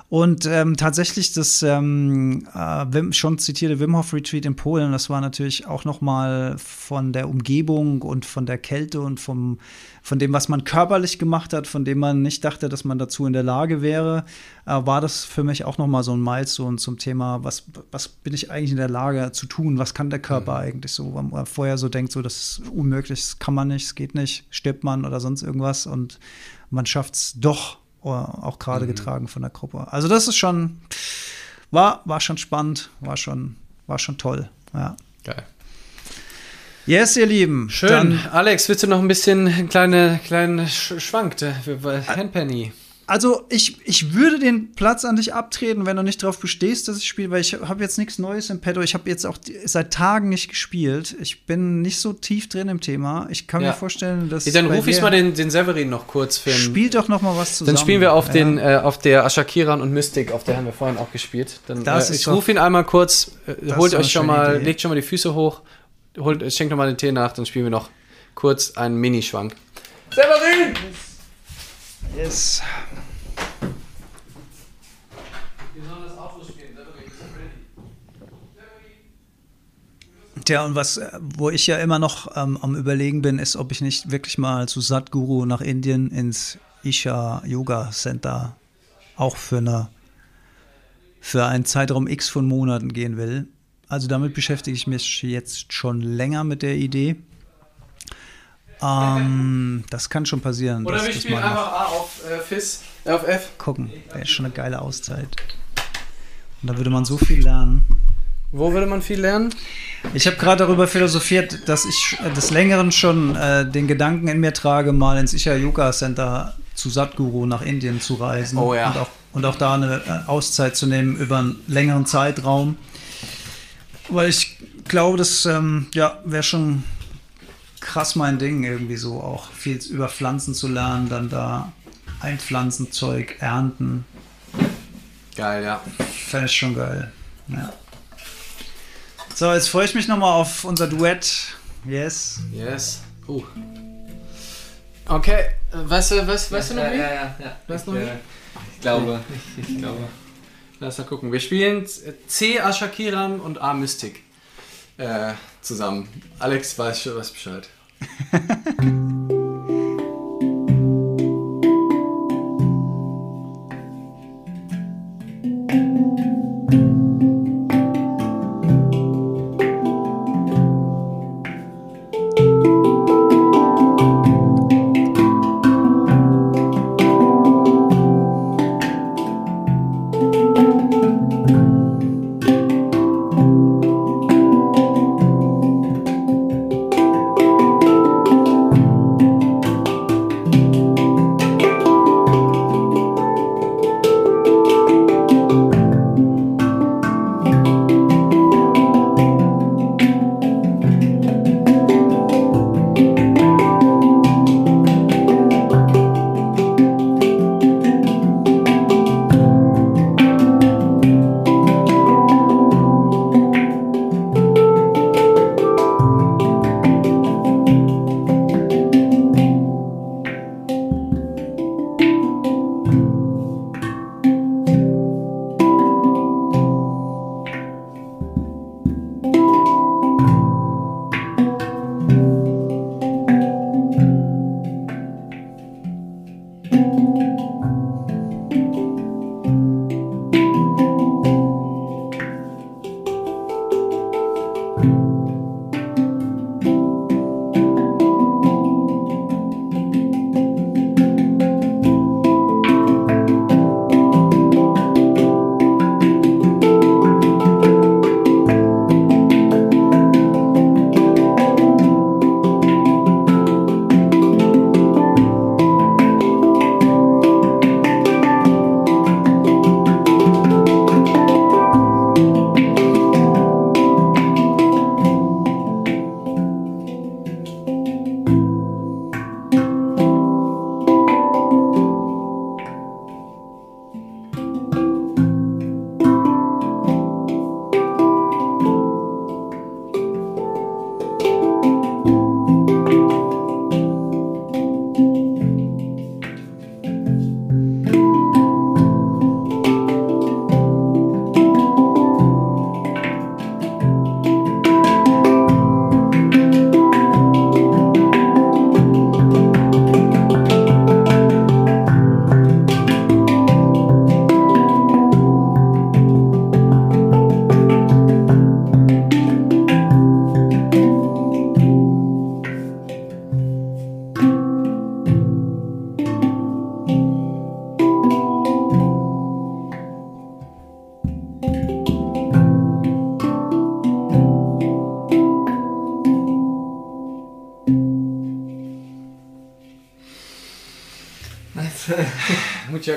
Und ähm, tatsächlich das ähm, äh, schon zitierte Wim Hof Retreat in Polen, das war natürlich auch noch mal von der Umgebung und von der Kälte und vom, von dem, was man körperlich gemacht hat, von dem man nicht dachte, dass man dazu in der Lage wäre, äh, war das für mich auch noch mal so ein Milestone zum Thema, was, was bin ich eigentlich in der Lage zu tun, was kann der Körper mhm. eigentlich so, weil man vorher so denkt, so das ist unmöglich, das kann man nicht, es geht nicht, stirbt man oder sonst irgendwas und man schafft es doch auch gerade mhm. getragen von der Gruppe. Also das ist schon, war, war schon spannend, war schon, war schon toll. Ja. Geil. Yes, ihr Lieben. Schön. Dann, Alex, willst du noch ein bisschen einen kleine, kleinen Schwank? Handpenny. also ich, ich würde den Platz an dich abtreten, wenn du nicht darauf bestehst, dass ich spiele, weil ich habe jetzt nichts Neues im Petto. Ich habe jetzt auch seit Tagen nicht gespielt. Ich bin nicht so tief drin im Thema. Ich kann ja. mir vorstellen, dass. dann rufe ich mal den, den Severin noch kurz für. Spielt doch noch mal was zusammen. Dann spielen wir auf, ja. den, äh, auf der Ashakiran und Mystic, auf der haben wir vorhin auch gespielt. Dann, äh, ich rufe ihn einmal kurz, äh, holt euch schon mal, Idee. legt schon mal die Füße hoch, holt, schenkt noch mal den Tee nach, dann spielen wir noch kurz einen Minischwank. Severin! Yes. Tja, und was, wo ich ja immer noch ähm, am Überlegen bin, ist, ob ich nicht wirklich mal zu Sadhguru nach Indien ins Isha Yoga Center auch für eine für einen Zeitraum X von Monaten gehen will. Also damit beschäftige ich mich jetzt schon länger mit der Idee. Ähm, das kann schon passieren. Oder wir spielen einfach A auf äh, FIS, äh, auf F. Gucken, wäre schon eine geile Auszeit. Und da würde man so viel lernen. Wo würde man viel lernen? Ich habe gerade darüber philosophiert, dass ich des Längeren schon äh, den Gedanken in mir trage, mal ins Isha Yoga Center zu Sadhguru nach Indien zu reisen. Oh ja. Und auch, und auch da eine äh, Auszeit zu nehmen über einen längeren Zeitraum. Weil ich glaube, das ähm, ja, wäre schon krass mein Ding, irgendwie so auch viel über Pflanzen zu lernen, dann da Einpflanzenzeug ernten. Geil, ja. Fände ich schon geil. Ja. So, jetzt freue ich mich nochmal auf unser Duett. Yes. Yes. Uh. Okay, weißt du, weißt, weißt ja, du noch wie? Ja, ja, ja. Weißt du noch wie? Ich glaube, ich, ich glaube. Lass mal gucken. Wir spielen C Ashakiran und A Mystic äh, zusammen. Alex weiß schon was Bescheid.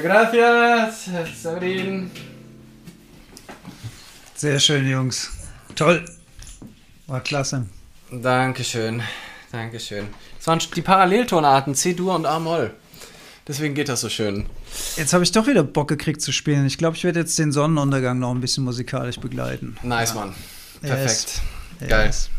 Muchas gracias, Sabrin. Sehr schön, Jungs. Toll. War klasse. Dankeschön. Dankeschön. Das waren die Paralleltonarten C-Dur und A-Moll. Deswegen geht das so schön. Jetzt habe ich doch wieder Bock gekriegt zu spielen. Ich glaube, ich werde jetzt den Sonnenuntergang noch ein bisschen musikalisch begleiten. Nice, ja. Mann. Perfekt. Yes. Geil. Yes.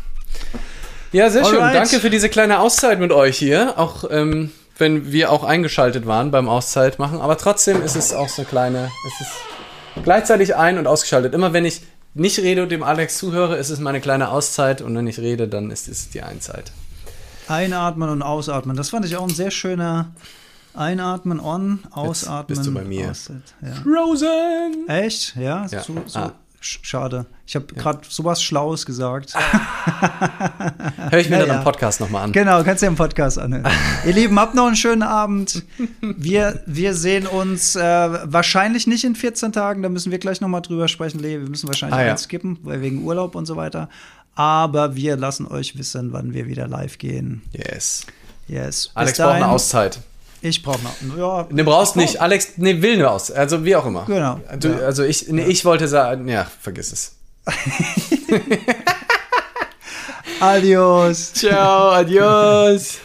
Ja, sehr Alright. schön. Danke für diese kleine Auszeit mit euch hier. Auch ähm, wenn wir auch eingeschaltet waren beim Auszeit machen. Aber trotzdem ist es auch so kleine. Es ist gleichzeitig ein- und ausgeschaltet. Immer wenn ich nicht rede und dem Alex zuhöre, ist es meine kleine Auszeit. Und wenn ich rede, dann ist es die Einzeit. Einatmen und ausatmen. Das fand ich auch ein sehr schöner Einatmen on, ausatmen. Jetzt bist du bei mir. Auszeit. Ja. Frozen! Echt? Ja, ja. So, so ah. Schade. Ich habe ja. gerade sowas Schlaues gesagt. Hör ich mir naja. dann am Podcast nochmal an. Genau, kannst du ja im Podcast anhören. Ihr Lieben, habt noch einen schönen Abend. Wir, wir sehen uns äh, wahrscheinlich nicht in 14 Tagen, da müssen wir gleich nochmal drüber sprechen. Wir müssen wahrscheinlich ah, ja. skippen, weil wegen Urlaub und so weiter. Aber wir lassen euch wissen, wann wir wieder live gehen. Yes. Yes. Alex braucht eine Auszeit. Ich brauche noch. Ja, ne, brauchst nicht. Alex, ne, will nur aus. Also wie auch immer. Genau. Du, ja. Also ich, nee, ich wollte sagen, ja, vergiss es. adios. Ciao, adios.